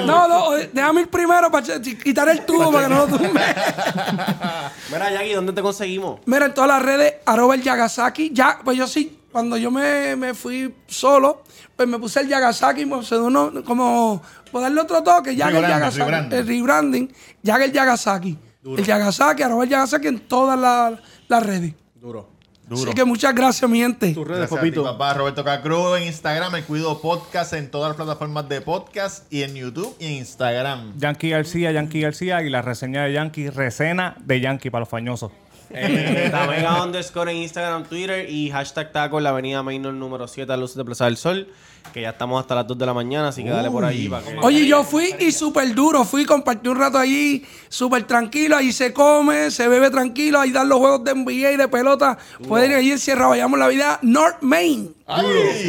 no, no, déjame ir primero para quitar el tubo para que no lo tumbe. Mira, Yagi, ¿dónde te conseguimos? Mira, en todas las redes, arroba el Yagasaki. Ya, pues yo sí, cuando yo me, me fui solo, pues me puse el Yagasaki, me puse uno, como, por darle otro toque, ya el Rebranding, Yagasaki. rebranding. El rebranding, ya el Yagasaki. El Yagasaki, arroba el Yagasaki en todas las, las redes. Duro. Así que muchas gracias, mi gente. Gracias a ti, papá. Roberto Cacruz en Instagram, el Cuido Podcast en todas las plataformas de podcast y en YouTube y en Instagram. Yankee García, Yankee García y la reseña de Yankee, recena de Yankee para los fañosos. Eh, Tamega underscore en Instagram, Twitter y hashtag taco en la avenida Mainor número 7 a Luces de Plaza del Sol. Que ya estamos hasta las 2 de la mañana, así que dale por ahí para que. Oye, yo fui y súper duro. Fui, compartí un rato allí, súper tranquilo. Ahí se come, se bebe tranquilo. Ahí dan los juegos de NBA y de pelota. Pueden ir allí en Sierra Vayamos la vida North Main.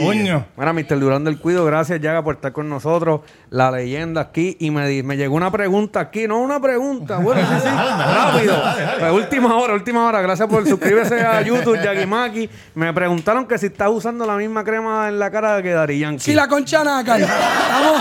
Coño. Mira, Mr. Durán del Cuido, gracias, Yaga, por estar con nosotros. La leyenda aquí. Y me, di- me llegó una pregunta aquí. No una pregunta. Bueno, sí, sí. Rápido. Pues, última hora, última hora. Gracias por suscribirse a YouTube, Yagimaki. Me preguntaron que si estás usando la misma crema en la cara que Dari Yankee. Sí, la concha nácar. Vamos.